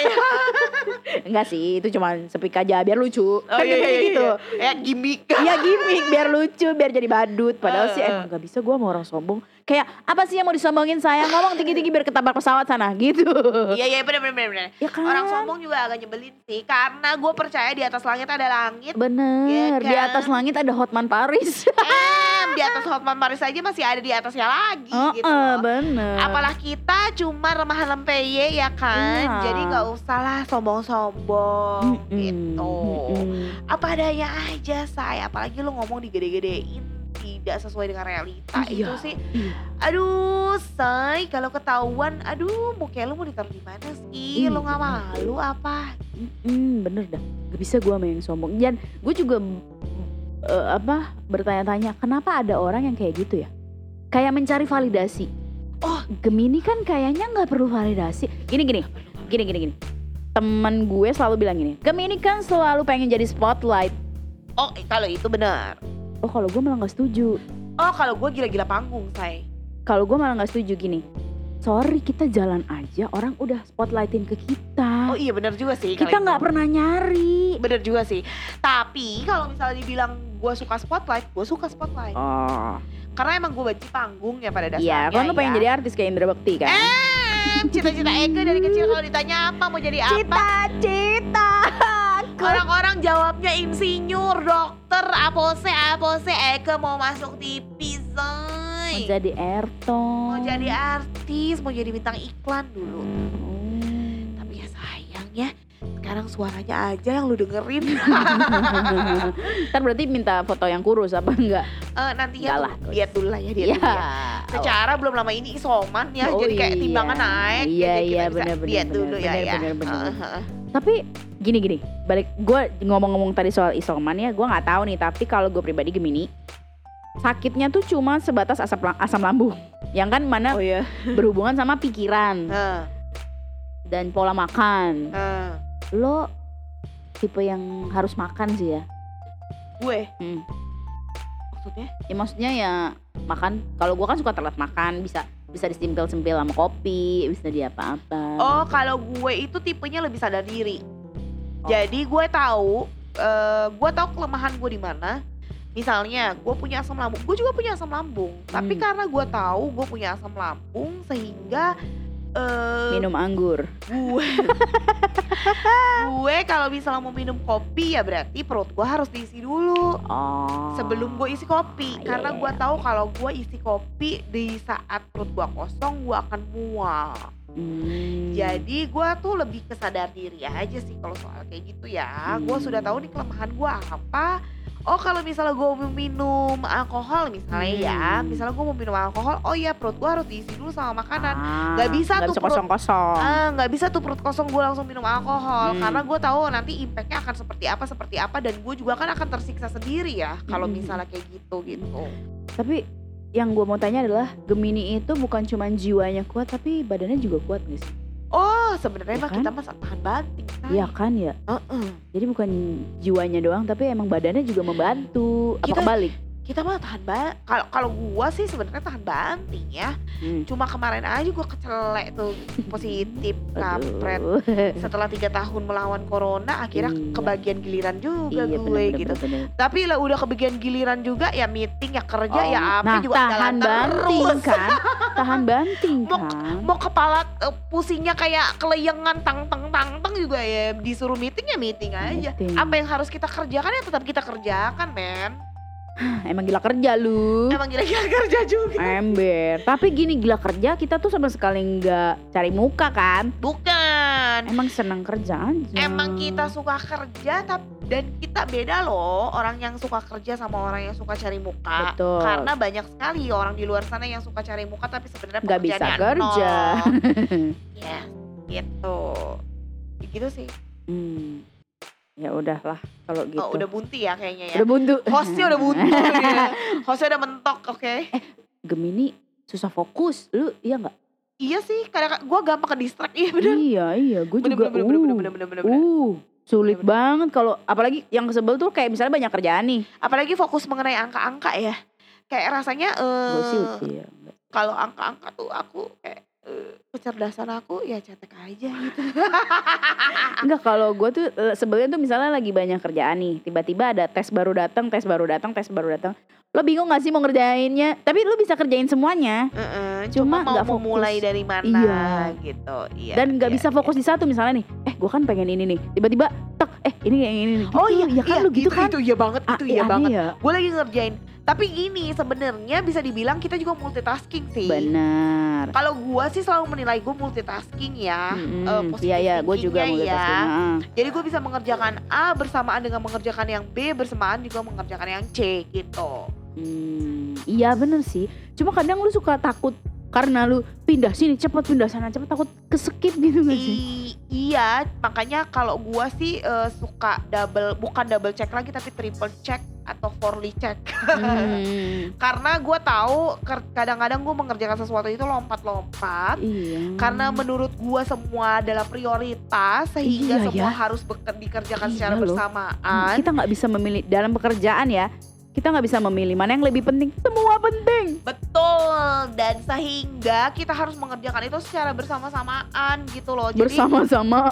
[LAUGHS] Enggak sih itu cuma sepik aja biar lucu. Oh Kan iya iya gitu. iya. Ya gimmick. Iya gimmick biar lucu biar jadi badut. Padahal sih Eh, eh. emang gak bisa gua mau orang sombong kayak apa sih yang mau disombongin saya? Ngomong tinggi-tinggi biar ketabrak pesawat sana gitu. Iya iya bener bener bener ya kan? Orang sombong juga agak nyebelin sih karena gue percaya di atas langit ada langit. Bener di kan? atas langit ada Hotman Paris. Em di atas Hotman Paris aja masih ada di atasnya lagi oh, gitu loh. bener. Apalah kita cuma remahan lempeye ya kan? Iya. Jadi nggak usah lah sombong-sombong Mm-mm, gitu. mm-mm. Apa adanya aja say. Apalagi lu ngomong digede-gedein Tidak sesuai dengan realita Iya. Itu sih Iya. Aduh say Kalau ketahuan Aduh muka lu mau ditaruh di mana sih Lu nggak malu apa Hmm, bener dah. Gak bisa gue yang sombong. Dan gue juga eh, apa bertanya-tanya, kenapa ada orang yang kayak gitu ya? Kayak mencari validasi. Oh, Gemini kan kayaknya nggak perlu validasi. Gini gini, gini gini gini. Temen gue selalu bilang gini, Gemini kan selalu pengen jadi spotlight. Oh kalau itu benar Oh kalau gue malah nggak setuju. Oh kalau gue gila-gila panggung say Kalau gue malah nggak setuju gini. Sorry kita jalan aja, orang udah spotlightin ke kita. Oh iya benar juga sih kita nggak pernah nyari. Bener juga sih. Tapi kalau misalnya dibilang gue suka spotlight, gue suka spotlight. Oh, Karena emang gue benci panggung ya pada iya dasarnya. kan lu pengen jadi artis kayak Indra Bekti kan? Eh, cita-cita Eka dari kecil kalau ditanya apa mau jadi apa? Cita-cita Orang-orang jawabnya insinyur, dokter, apose, apose. Eka mau masuk TV, Mau Zoy. jadi Erto. Mau jadi artis, mau jadi bintang iklan dulu. Oh. Tapi ya sayangnya sekarang suaranya aja yang lu dengerin. [LAUGHS] Ntar berarti minta foto yang kurus apa enggak? Eh, nantinya lah. lihat dulu lah ya dia Iya. dulu ya. Secara belum lama ini isoman ya, Oh jadi kayak iya. timbangan naik. Iya, iya, bisa bener, bener, lihat bener, dulu ya bener, ya. bener, bener, bener. heeh. Tapi gini gini, balik gue ngomong-ngomong tadi soal isoman ya, gue nggak tahu nih. Tapi kalau gue pribadi Gemini, sakitnya tuh cuma sebatas asam la- asam lambung, yang kan mana Oh iya. [LAUGHS] berhubungan sama pikiran Heeh, dan pola makan. heeh. Lo tipe yang harus makan sih ya? Gue Hmm. maksudnya? Ya maksudnya ya makan. Kalau gue kan suka telat makan, bisa bisa disempil-sempil sama kopi, bisa di apa-apa. Oh, kalau gue itu tipenya lebih sadar diri. Oh. Jadi gue tahu eh gue tahu kelemahan gue di mana. Misalnya gue punya asam lambung, gue juga punya asam lambung. Tapi Hmm. karena gue tahu gue punya asam lambung sehingga eh minum anggur. gue [LAUGHS] gue kalau misalnya mau minum kopi ya berarti perut gue harus diisi dulu Oh. sebelum gue isi kopi Iya, karena iya, gue iya. tahu kalau gue isi kopi di saat perut gue kosong gue akan mual Hmm. jadi gue tuh lebih kesadar diri aja sih kalau soal kayak gitu ya gue Hmm. sudah tahu nih kelemahan gue apa Oh kalau misalnya gue mau minum alkohol misalnya ya Hmm. Misalnya gue mau minum alkohol Oh ya perut gue harus diisi dulu sama makanan Ah, Nggak bisa nggak tuh bisa perut- kosong-kosong. Ah, nggak bisa tuh perut kosong gue langsung minum alkohol Hmm. karena gue tahu nanti impactnya akan seperti apa seperti apa dan gue juga kan akan tersiksa sendiri ya kalau Hmm. misalnya kayak gitu gitu. Tapi yang gue mau tanya adalah Gemini itu bukan cuma jiwanya kuat tapi badannya juga kuat gak sih? Oh sebenarnya Ya mah kan? kita mah tahan banting. Say. Iya kan ya. Heeh. Jadi bukan jiwanya doang tapi emang badannya juga membantu. Apa Kita- kebalik? Kita mah tahan ba kalau kalau gua sih sebenarnya tahan banting ya. Hmm. cuma kemarin aja gua kecelek tuh positif kampret. Setelah tiga tahun melawan corona akhirnya Iya. kebagian giliran juga Iya gue bener-bener gitu. bener. tapi lah udah kebagian giliran juga ya meeting ya kerja Oh, ya apa nah, juga tahan jalan banting terus kan? [LAUGHS] Tahan banting Mau- kan? mau kepala eh, pusingnya kayak keleyengan tang tang tang tang juga ya disuruh meeting ya meeting aja. Meeting. apa yang harus kita kerjakan ya tetap kita kerjakan men [SIGHS] emang gila kerja lu. Emang gila-gila kerja juga. Ember. Tapi gini gila kerja kita tuh sama sekali nggak cari muka kan? Bukan. Emang senang kerja aja. Emang kita suka kerja tapi dan kita beda loh orang yang suka kerja sama orang yang suka cari muka. Betul. karena banyak sekali orang di luar sana yang suka cari muka tapi sebenarnya nggak bisa kerja. [LAUGHS] ya gitu. Gitu sih. Hmm. Ya udahlah kalau gitu. oh, udah bunti ya kayaknya ya. Udah buntu. Hostnya udah buntu [LAUGHS] hostnya udah mentok oke. Gemini susah fokus lu iya nggak? Iya sih kadang gue gampang ke distract iya bener. Iya iya gue bener juga bener bener bener uh, bener bener bener bener. uh sulit Bener-bener. banget kalau apalagi yang sebel tuh kayak misalnya banyak kerjaan nih. Apalagi fokus mengenai angka-angka ya. Kayak rasanya eh iya kalau angka-angka tuh aku kayak eh, kecerdasan aku ya cetek aja gitu [LAUGHS] Enggak kalau gue tuh eh, sebelnya tuh misalnya lagi banyak kerjaan nih, tiba-tiba ada tes baru datang, tes baru datang, tes baru datang. Lo bingung gak sih mau ngerjainnya? Tapi lo bisa kerjain semuanya Heeh, Cuma cuma, mau fokus. memulai dari mana Iya. gitu iya dan nggak iya, bisa iya. fokus di satu misalnya nih. Eh gue kan pengen ini nih, tiba-tiba tak eh ini yang ini nih. oh Gitu, iya ya kan lo gitu itu, kan? itu iya banget Ah, itu iya iya banget ya. gue lagi ngerjain tapi gini sebenarnya bisa dibilang kita juga multitasking sih Benar. kalau gua sih selalu menilai gue multitasking ya Mm-mm. eh, positive Iya iya, gue juga ya. multitasking. Heeh. jadi gue bisa mengerjakan A bersamaan dengan mengerjakan yang B bersamaan juga mengerjakan yang C gitu Hmm, iya bener sih. Cuma kadang lu suka takut karena lu pindah sini cepet pindah sana cepet takut keskip gitu gak sih? I- iya makanya kalau gua sih eh, suka double bukan double check lagi tapi triple check atau fourly check Hmm, [LAUGHS] karena gua tahu kadang-kadang gue mengerjakan sesuatu itu lompat-lompat iya. karena menurut gua semua adalah prioritas sehingga Iya, semua ya. harus dikerjakan Iya secara loh. bersamaan kita nggak bisa memilih dalam pekerjaan ya kita nggak bisa memilih mana yang lebih penting. Semua penting. Betul. Dan sehingga kita harus mengerjakan itu secara bersama-samaan gitu loh. Jadi bersama-sama.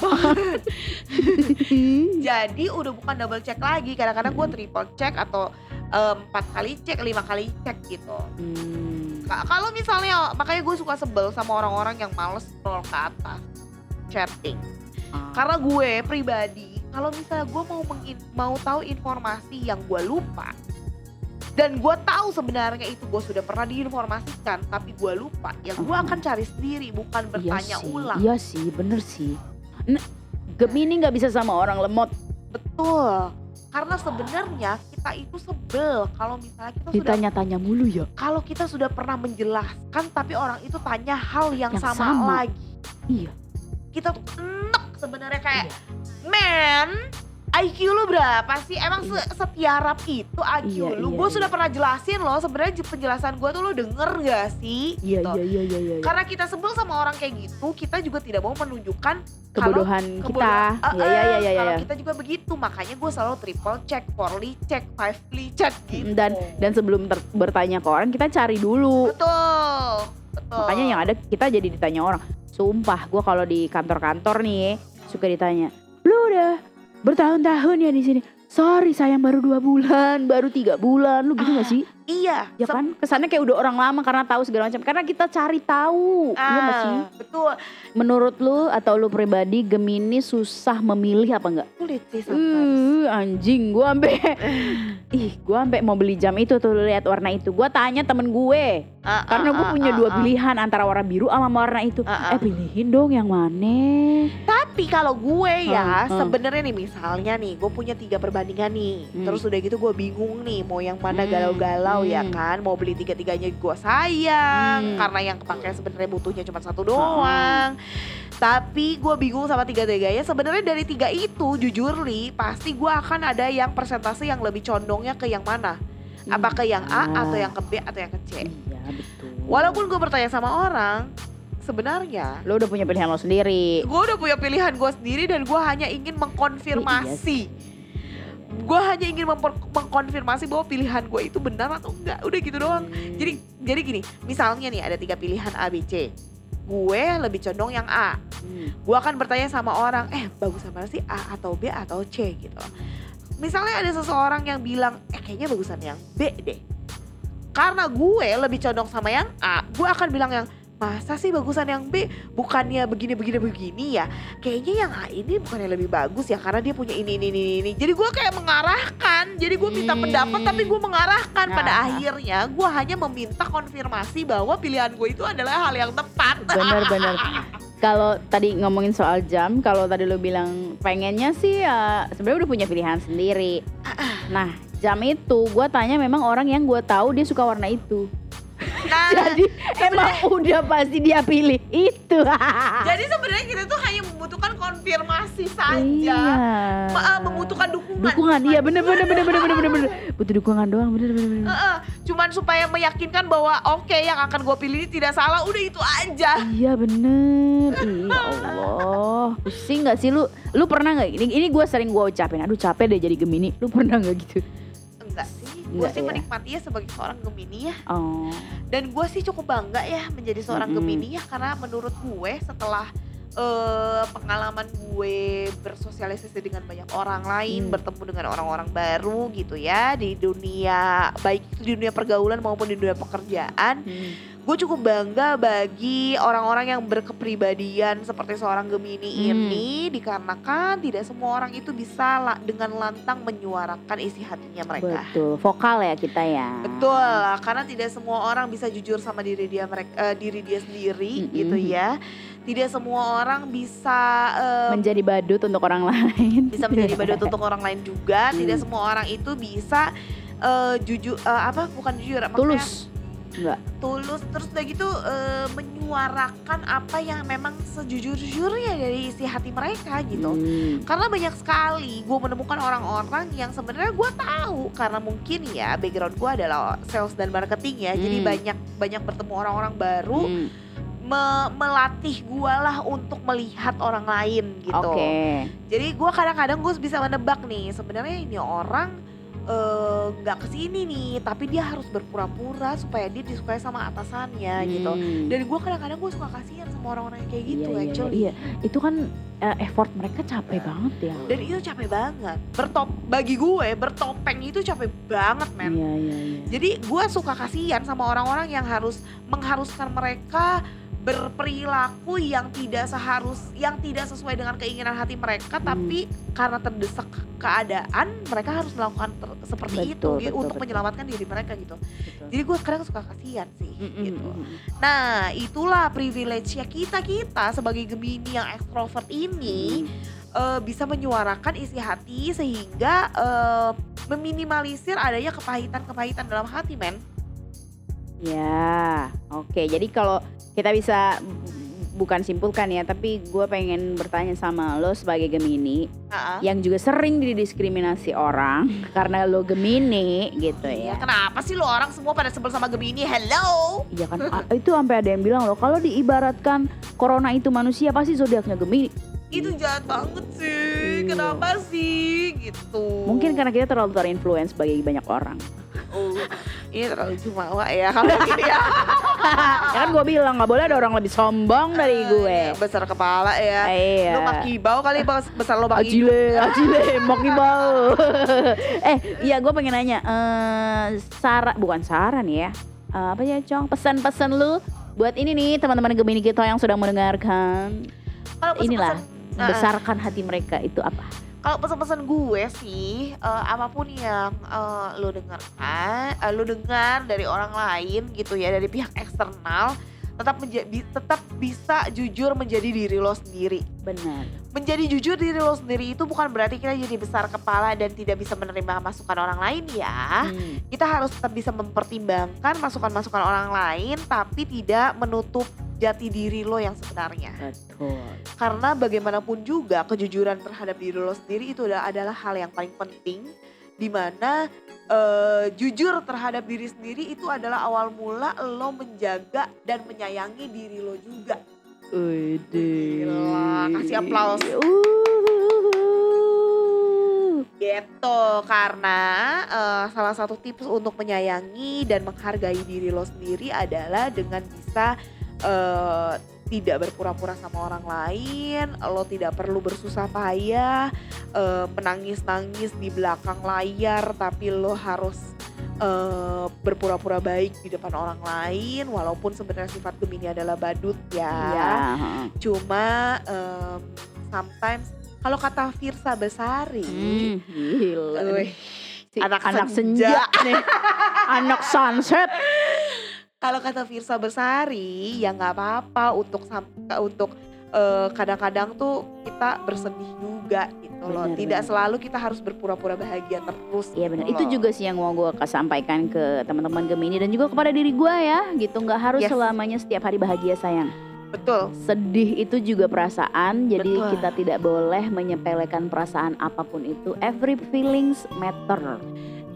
[LAUGHS] Jadi udah bukan double check lagi. Kadang-kadang gue triple check atau em, empat kali cek lima kali cek gitu. Hmm, Ka- kalau misalnya makanya gue suka sebel sama orang-orang yang males scroll ke atas chatting. Ah. karena gue pribadi kalau misalnya gue mau mengin- mau tahu informasi yang gue lupa dan gue tahu sebenarnya itu gue sudah pernah diinformasikan tapi gue lupa. Ya gue akan cari sendiri bukan bertanya iya sih, ulang. iya sih bener sih. Nah, Gemini nggak bisa sama orang lemot. Betul. Karena sebenarnya kita itu sebel kalau misalnya kita sudah ditanya-tanya mulu ya. Kalau kita sudah pernah menjelaskan tapi orang itu tanya hal yang, Yang sama, sama. lagi. Iya. Kita tuh enek sebenarnya kayak men IQ lu berapa sih? Emang se- setiarap itu IQ Iya, lu? iya, gue iya. sudah pernah jelasin loh. Sebenarnya penjelasan gue tuh lu denger gak sih? iya Gitu. iya iya iya iya Karena kita sebel sama orang kayak gitu, kita juga tidak mau menunjukkan kebodohan kita kebodohan. ya Eh, ya ya eh, ya, Kalau kita juga begitu, makanya gue selalu triple check, fourly check, fively check gitu. dan dan sebelum bertanya ke orang kita cari dulu betul, betul. makanya yang ada kita jadi ditanya orang sumpah gue kalau di kantor-kantor nih suka ditanya lu udah bertahun-tahun ya di sini. Sorry sayang baru dua bulan baru tiga bulan. Lu gitu gak sih iya, ya kan kesannya kayak udah orang lama karena tahu segala macam karena kita cari tahu iya gak sih Ah, betul. menurut lu atau lu pribadi Gemini susah memilih apa enggak Sulit sih sometimes. Uh, anjing gua ampe [LAUGHS] ih gua ampe mau beli jam itu tuh lihat warna itu gua tanya temen gue Ah, karena ah, gue ah, punya ah, dua ah. pilihan antara warna biru sama warna itu Ah, ah. eh pilihin dong yang mana Tapi kalau gue ya sebenarnya nih misalnya nih gue punya tiga perbandingan nih. Hmm. Terus udah gitu gue bingung nih mau yang mana Hmm, galau-galau ya hmm. kan. Mau beli tiga-tiganya gue sayang Hmm. karena yang kepake sebenarnya butuhnya cuma satu doang. Tapi gue bingung sama tiga-tiganya. Sebenarnya dari tiga itu jujur li pasti gue akan ada yang persentase yang lebih condongnya ke yang mana. Apa ke yang A Iya. atau yang ke B atau yang ke C. iya betul Walaupun gue bertanya sama orang, sebenarnya lo udah punya pilihan lo sendiri gue udah punya pilihan gue sendiri dan gue hanya ingin mengkonfirmasi gue hanya ingin memper- mengkonfirmasi bahwa pilihan gue itu benar atau enggak. Udah gitu doang. Jadi jadi gini misalnya nih ada tiga pilihan A B C. Gue lebih condong yang A. Hmm. gue akan bertanya sama orang eh bagus mana sih A atau B atau C? gitu. Misalnya ada seseorang yang bilang eh kayaknya bagusan yang B deh. Karena gue lebih condong sama yang A gue akan bilang yang masa sih bagusan yang B bukannya begini begini begini ya kayaknya yang A ini bukannya lebih bagus ya karena dia punya ini ini ini ini jadi gue kayak mengarahkan jadi gue minta Hmm. pendapat tapi gue mengarahkan pada Nah. akhirnya gue hanya meminta konfirmasi bahwa pilihan gue itu adalah hal yang tepat Bener-bener. Kalau tadi ngomongin soal jam, kalau tadi lu bilang pengennya sih ya sebenarnya udah punya pilihan sendiri. Nah, jam itu gue tanya memang orang yang gue tahu dia suka warna itu. Nah Jadi emang udah pasti dia pilih itu. Jadi sebenarnya kita tuh hanya membutuhkan konfirmasi saja. Iya. Ah, membutuhkan dukungan. dukungan. Iya bener bener bener bener bener bener bener. [LAUGHS] Butuh dukungan doang bener bener bener. Heeh, cuman supaya meyakinkan bahwa oke yang akan gue pilih ini tidak salah, udah itu aja. Iya bener, [LAUGHS] iya Allah Pusing gak sih lu, lu pernah gak, ini, ini gue sering gue ucapin Aduh capek deh jadi Gemini, lu pernah gak gitu? Gue sih ya. menikmatinya sebagai seorang Gemini ya. Oh, Dan gue sih cukup bangga ya menjadi seorang Mm-mm. Gemini ya karena menurut gue setelah eh, pengalaman gue bersosialisasi dengan banyak orang lain, Hmm. bertemu dengan orang-orang baru gitu ya di dunia baik itu di dunia pergaulan maupun di dunia pekerjaan. hmm. Gue cukup bangga bagi orang-orang yang berkepribadian seperti seorang Gemini Hmm. ini dikarenakan tidak semua orang itu bisa la- dengan lantang menyuarakan isi hatinya mereka. betul, vokal ya kita ya Betul, karena tidak semua orang bisa jujur sama diri dia mereka diri dia sendiri Mm-mm. gitu ya. Tidak semua orang bisa eh, Menjadi badut untuk orang [LAUGHS] lain bisa menjadi badut untuk orang lain juga. Tidak Hmm. semua orang itu bisa eh, jujur eh, apa bukan jujur maksudnya Tulus Enggak, tulus terus udah gitu eh, menyuarakan apa yang memang sejujur-jujurnya dari isi hati mereka gitu Hmm. karena banyak sekali gue menemukan orang-orang yang sebenarnya gue tahu karena mungkin ya background gue adalah sales dan marketing ya jadi Hmm. banyak banyak bertemu orang-orang baru Hmm. me- melatih gue lah untuk melihat orang lain gitu Oke jadi gue kadang-kadang gue bisa menebak nih sebenarnya ini orang eh, nggak ke sini nih tapi dia harus berpura-pura supaya dia disukai sama atasannya gitu. Hmm. dan gue kadang-kadang gue suka kasihan sama orang-orang yang kayak gitu iya, iya, actually. iya. Itu kan eh, effort mereka capek banget ya. Dan itu capek banget. Bertop bagi gue bertopeng itu capek banget men. Iya, iya, iya. Jadi gue suka kasihan sama orang-orang yang harus mengharuskan mereka berperilaku yang tidak seharus yang tidak sesuai dengan keinginan hati mereka Hmm. tapi karena terdesak keadaan mereka harus melakukan ter- seperti Betul, itu gitu, betul, untuk betul. menyelamatkan diri mereka gitu Betul. jadi gue kadang suka kasihan sih Mm, mm, gitu mm, mm. nah itulah privilege-nya kita kita sebagai Gemini yang ekstrovert ini eh, bisa menyuarakan isi hati sehingga eh, meminimalisir adanya kepahitan-kepahitan dalam hati men Ya, oke. Jadi kalau kita bisa bukan simpulkan ya, tapi gue pengen bertanya sama lo sebagai Gemini Heeh. yang juga sering didiskriminasi orang [LAUGHS] karena lo Gemini gitu Ya, ya. kenapa sih lo orang semua pada sebel sama Gemini? Hello. Iya kan, itu sampai ada yang bilang lo kalau diibaratkan corona itu manusia pasti zodiaknya Gemini. Itu jahat banget sih. Iya. Kenapa sih gitu? Mungkin karena kita terlalu terinfluence bagi banyak orang. Oh, [LAUGHS] ini terlalu jumawa ya kalau [LAUGHS] gini ya. ya kan gue bilang nggak boleh ada orang lebih sombong dari gue. Iya, besar kepala ya. Iya. Lu makibau kali bas- besar lo bagi. Ajile, ajile, [LAUGHS] makibau. [LAUGHS] eh, iya gue pengen nanya, eh saran, bukan saran ya, Eh, apa ya Cong, pesan-pesan lu buat ini nih teman-teman Gemini kita yang sedang mendengarkan, Kalau pesan-pesan- inilah Nah, besarkan hati mereka itu apa? Kalau pesan-pesan gue sih, eh, apa pun yang eh, lo dengarkan, eh, lo dengar dari orang lain gitu ya, dari pihak eksternal, tetap tetap bisa jujur menjadi diri lo sendiri. Benar. Menjadi jujur diri lo sendiri itu bukan berarti kita jadi besar kepala dan tidak bisa menerima masukan orang lain ya. Hmm, Kita harus tetap bisa mempertimbangkan masukan-masukan orang lain, tapi tidak menutup jati diri lo yang sebenarnya betul. karena bagaimanapun juga kejujuran terhadap diri lo sendiri itu adalah, adalah hal yang paling penting di mana eh, jujur terhadap diri sendiri itu adalah awal mula lo menjaga dan menyayangi diri lo juga. Udah. Gila, kasih aplaus. Uh. Gitu, karena eh, salah satu tips untuk menyayangi dan menghargai diri lo sendiri adalah dengan bisa eh, tidak berpura-pura sama orang lain, lo tidak perlu bersusah payah, eh, menangis-nangis di belakang layar, tapi lo harus eh, berpura-pura baik di depan orang lain, walaupun sebenarnya sifat Gemini adalah badut ya. Iya. heeh. Cuma em, sometimes kalau kata Firsa Besari, Hmm, gila. Wih, Si anak anak senja. senja nih. anak sunset. [LAUGHS] kalau kata Firsa Besari ya nggak apa-apa untuk untuk eh, kadang-kadang tuh kita bersedih juga gitu loh. Bener, Tidak bener. selalu kita harus berpura-pura bahagia terus. Iya benar. gitu Itu loh. juga sih yang mau gue sampaikan ke teman-teman Gemini dan juga kepada diri gue ya, gitu. Nggak harus Yes. selamanya setiap hari bahagia sayang. betul. Sedih itu juga perasaan, jadi Betul. kita tidak boleh menyepelekan perasaan apa pun itu. Every feelings matter.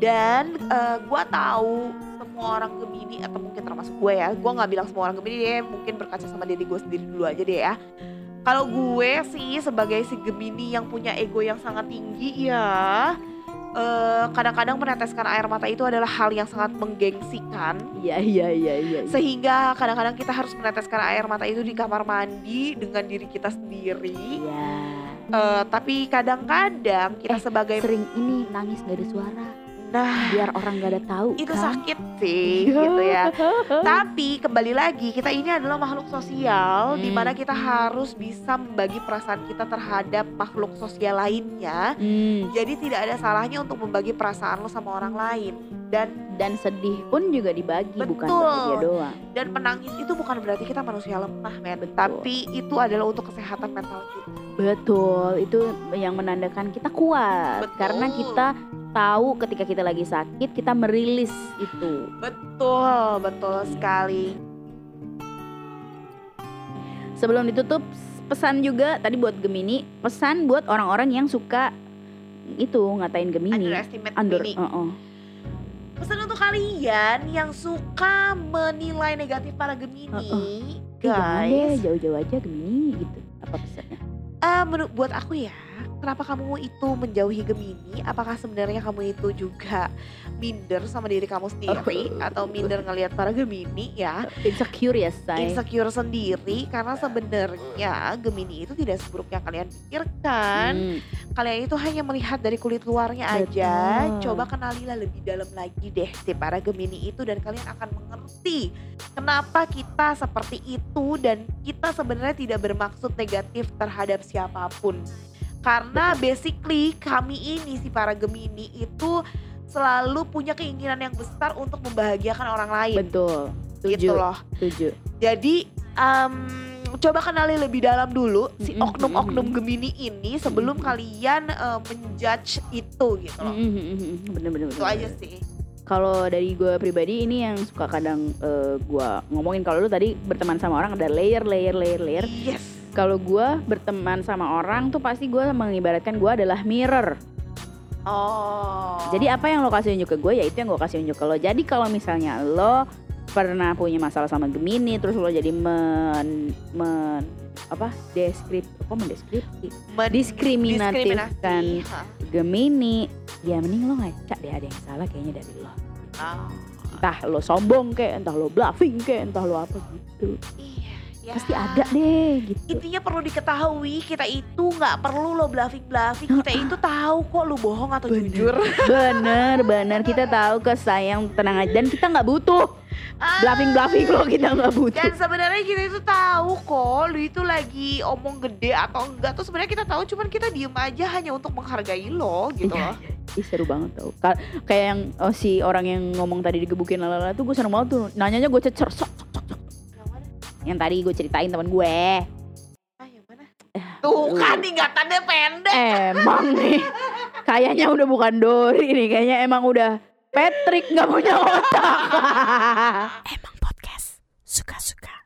Dan eh, gua tahu semua orang Gemini atau mungkin termasuk gue ya. Gua nggak bilang semua orang Gemini deh, mungkin berkaca sama diri gue sendiri dulu aja deh ya. Kalau gue sih sebagai si Gemini yang punya ego yang sangat tinggi ya, eh, kadang-kadang meneteskan air mata itu adalah hal yang sangat menggengsikan. Iya iya iya iya. iya. Sehingga kadang-kadang kita harus meneteskan air mata itu di kamar mandi dengan diri kita sendiri. Iya. Eh, tapi kadang-kadang kita Eh, sebagai Sering ini nangis gak ada suara, nah biar orang gak ada tahu. itu kan? sakit sih gitu ya. [LAUGHS] Tapi kembali lagi kita ini adalah makhluk sosial di Hmm. mana kita harus bisa membagi perasaan kita terhadap makhluk sosial lainnya. Hmm, Jadi tidak ada salahnya untuk membagi perasaan lo sama orang lain dan dan sedih pun juga dibagi, bukan Betul. bagi dia doang. dan menangis itu bukan berarti kita manusia lemah, men. Betul. Tapi itu adalah untuk kesehatan mental kita. Betul, itu yang menandakan kita kuat Betul. karena kita tahu ketika kita lagi sakit kita merilis itu. Betul, betul sekali. Sebelum ditutup pesan juga tadi buat Gemini, pesan buat orang-orang yang suka itu ngatain Gemini. Underestimate Under, Gemini. uh-uh. Pesan untuk kalian yang suka menilai negatif para Gemini. Eh, jangan deh guys. jauh-jauh aja Gemini gitu. Apa pesannya? Eh, menurut buat aku ya, kenapa kamu itu menjauhi Gemini? Apakah sebenarnya kamu itu juga minder sama diri kamu sendiri atau minder ngelihat para Gemini ya? Insecure ya, say. Insecure sendiri karena sebenarnya Gemini itu tidak seburuk yang kalian pikirkan. Hmm, Kalian itu hanya melihat dari kulit luarnya aja. Betul. Coba kenalilah lebih dalam lagi deh si para Gemini itu dan kalian akan mengerti kenapa kita seperti itu dan kita sebenarnya tidak bermaksud negatif terhadap siapa pun. Karena basically kami ini si para Gemini itu selalu punya keinginan yang besar untuk membahagiakan orang lain. betul. Gitu Setuju, loh. setuju. Jadi em, coba kenali lebih dalam dulu si oknum-oknum. Gemini ini sebelum kalian eh, menjudge itu gitu loh. Bener-bener. Itu aja sih. Kalau dari gue pribadi ini yang suka kadang eh, gue ngomongin kalau lu tadi berteman sama orang ada layer layer layer layer. Yes. Kalau gue berteman sama orang tuh pasti gue mengibaratkan gue adalah mirror. Oh. Jadi apa yang lo kasih unjuk ke gue ya itu yang gue kasih unjuk ke lo. Jadi kalau misalnya lo pernah punya masalah sama Gemini terus lo jadi men, men apa deskrip apa mendeskripsi diskriminatifkan diskriminasi. Hah. Gemini ya mending lo ngaca deh ada yang salah kayaknya dari lo Oh. entah lo sombong kayak entah lo bluffing kayak entah lo apa gitu. Ya. pasti ada deh gitu Intinya perlu diketahui kita itu nggak perlu lo bluffing bluffing. Kita itu tahu kok lo bohong atau Bener. jujur. bener bener kita tahu ke sayang tenang aja dan kita nggak butuh Ah. bluffing bluffing lo kita nggak butuh Dan sebenarnya kita itu tahu kok lu itu lagi omong gede atau enggak tuh sebenarnya kita tahu cuman kita diem aja hanya untuk menghargai lo gitu Iya, loh. Ih, seru banget tau Ka- kayak yang oh, si orang yang ngomong tadi digebukin lalala tuh gue seneng banget tuh nanyanya gue cecer sok, sok, sok, sok. Yang tadi gue ceritain teman gue. Ah, yang mana? [SIGHS] Tuh kan ingatannya pendek. Emang nih. Kayaknya udah bukan Dori nih, kayaknya emang udah Patrick nggak punya otak. [LAUGHS] emang podcast suka-suka.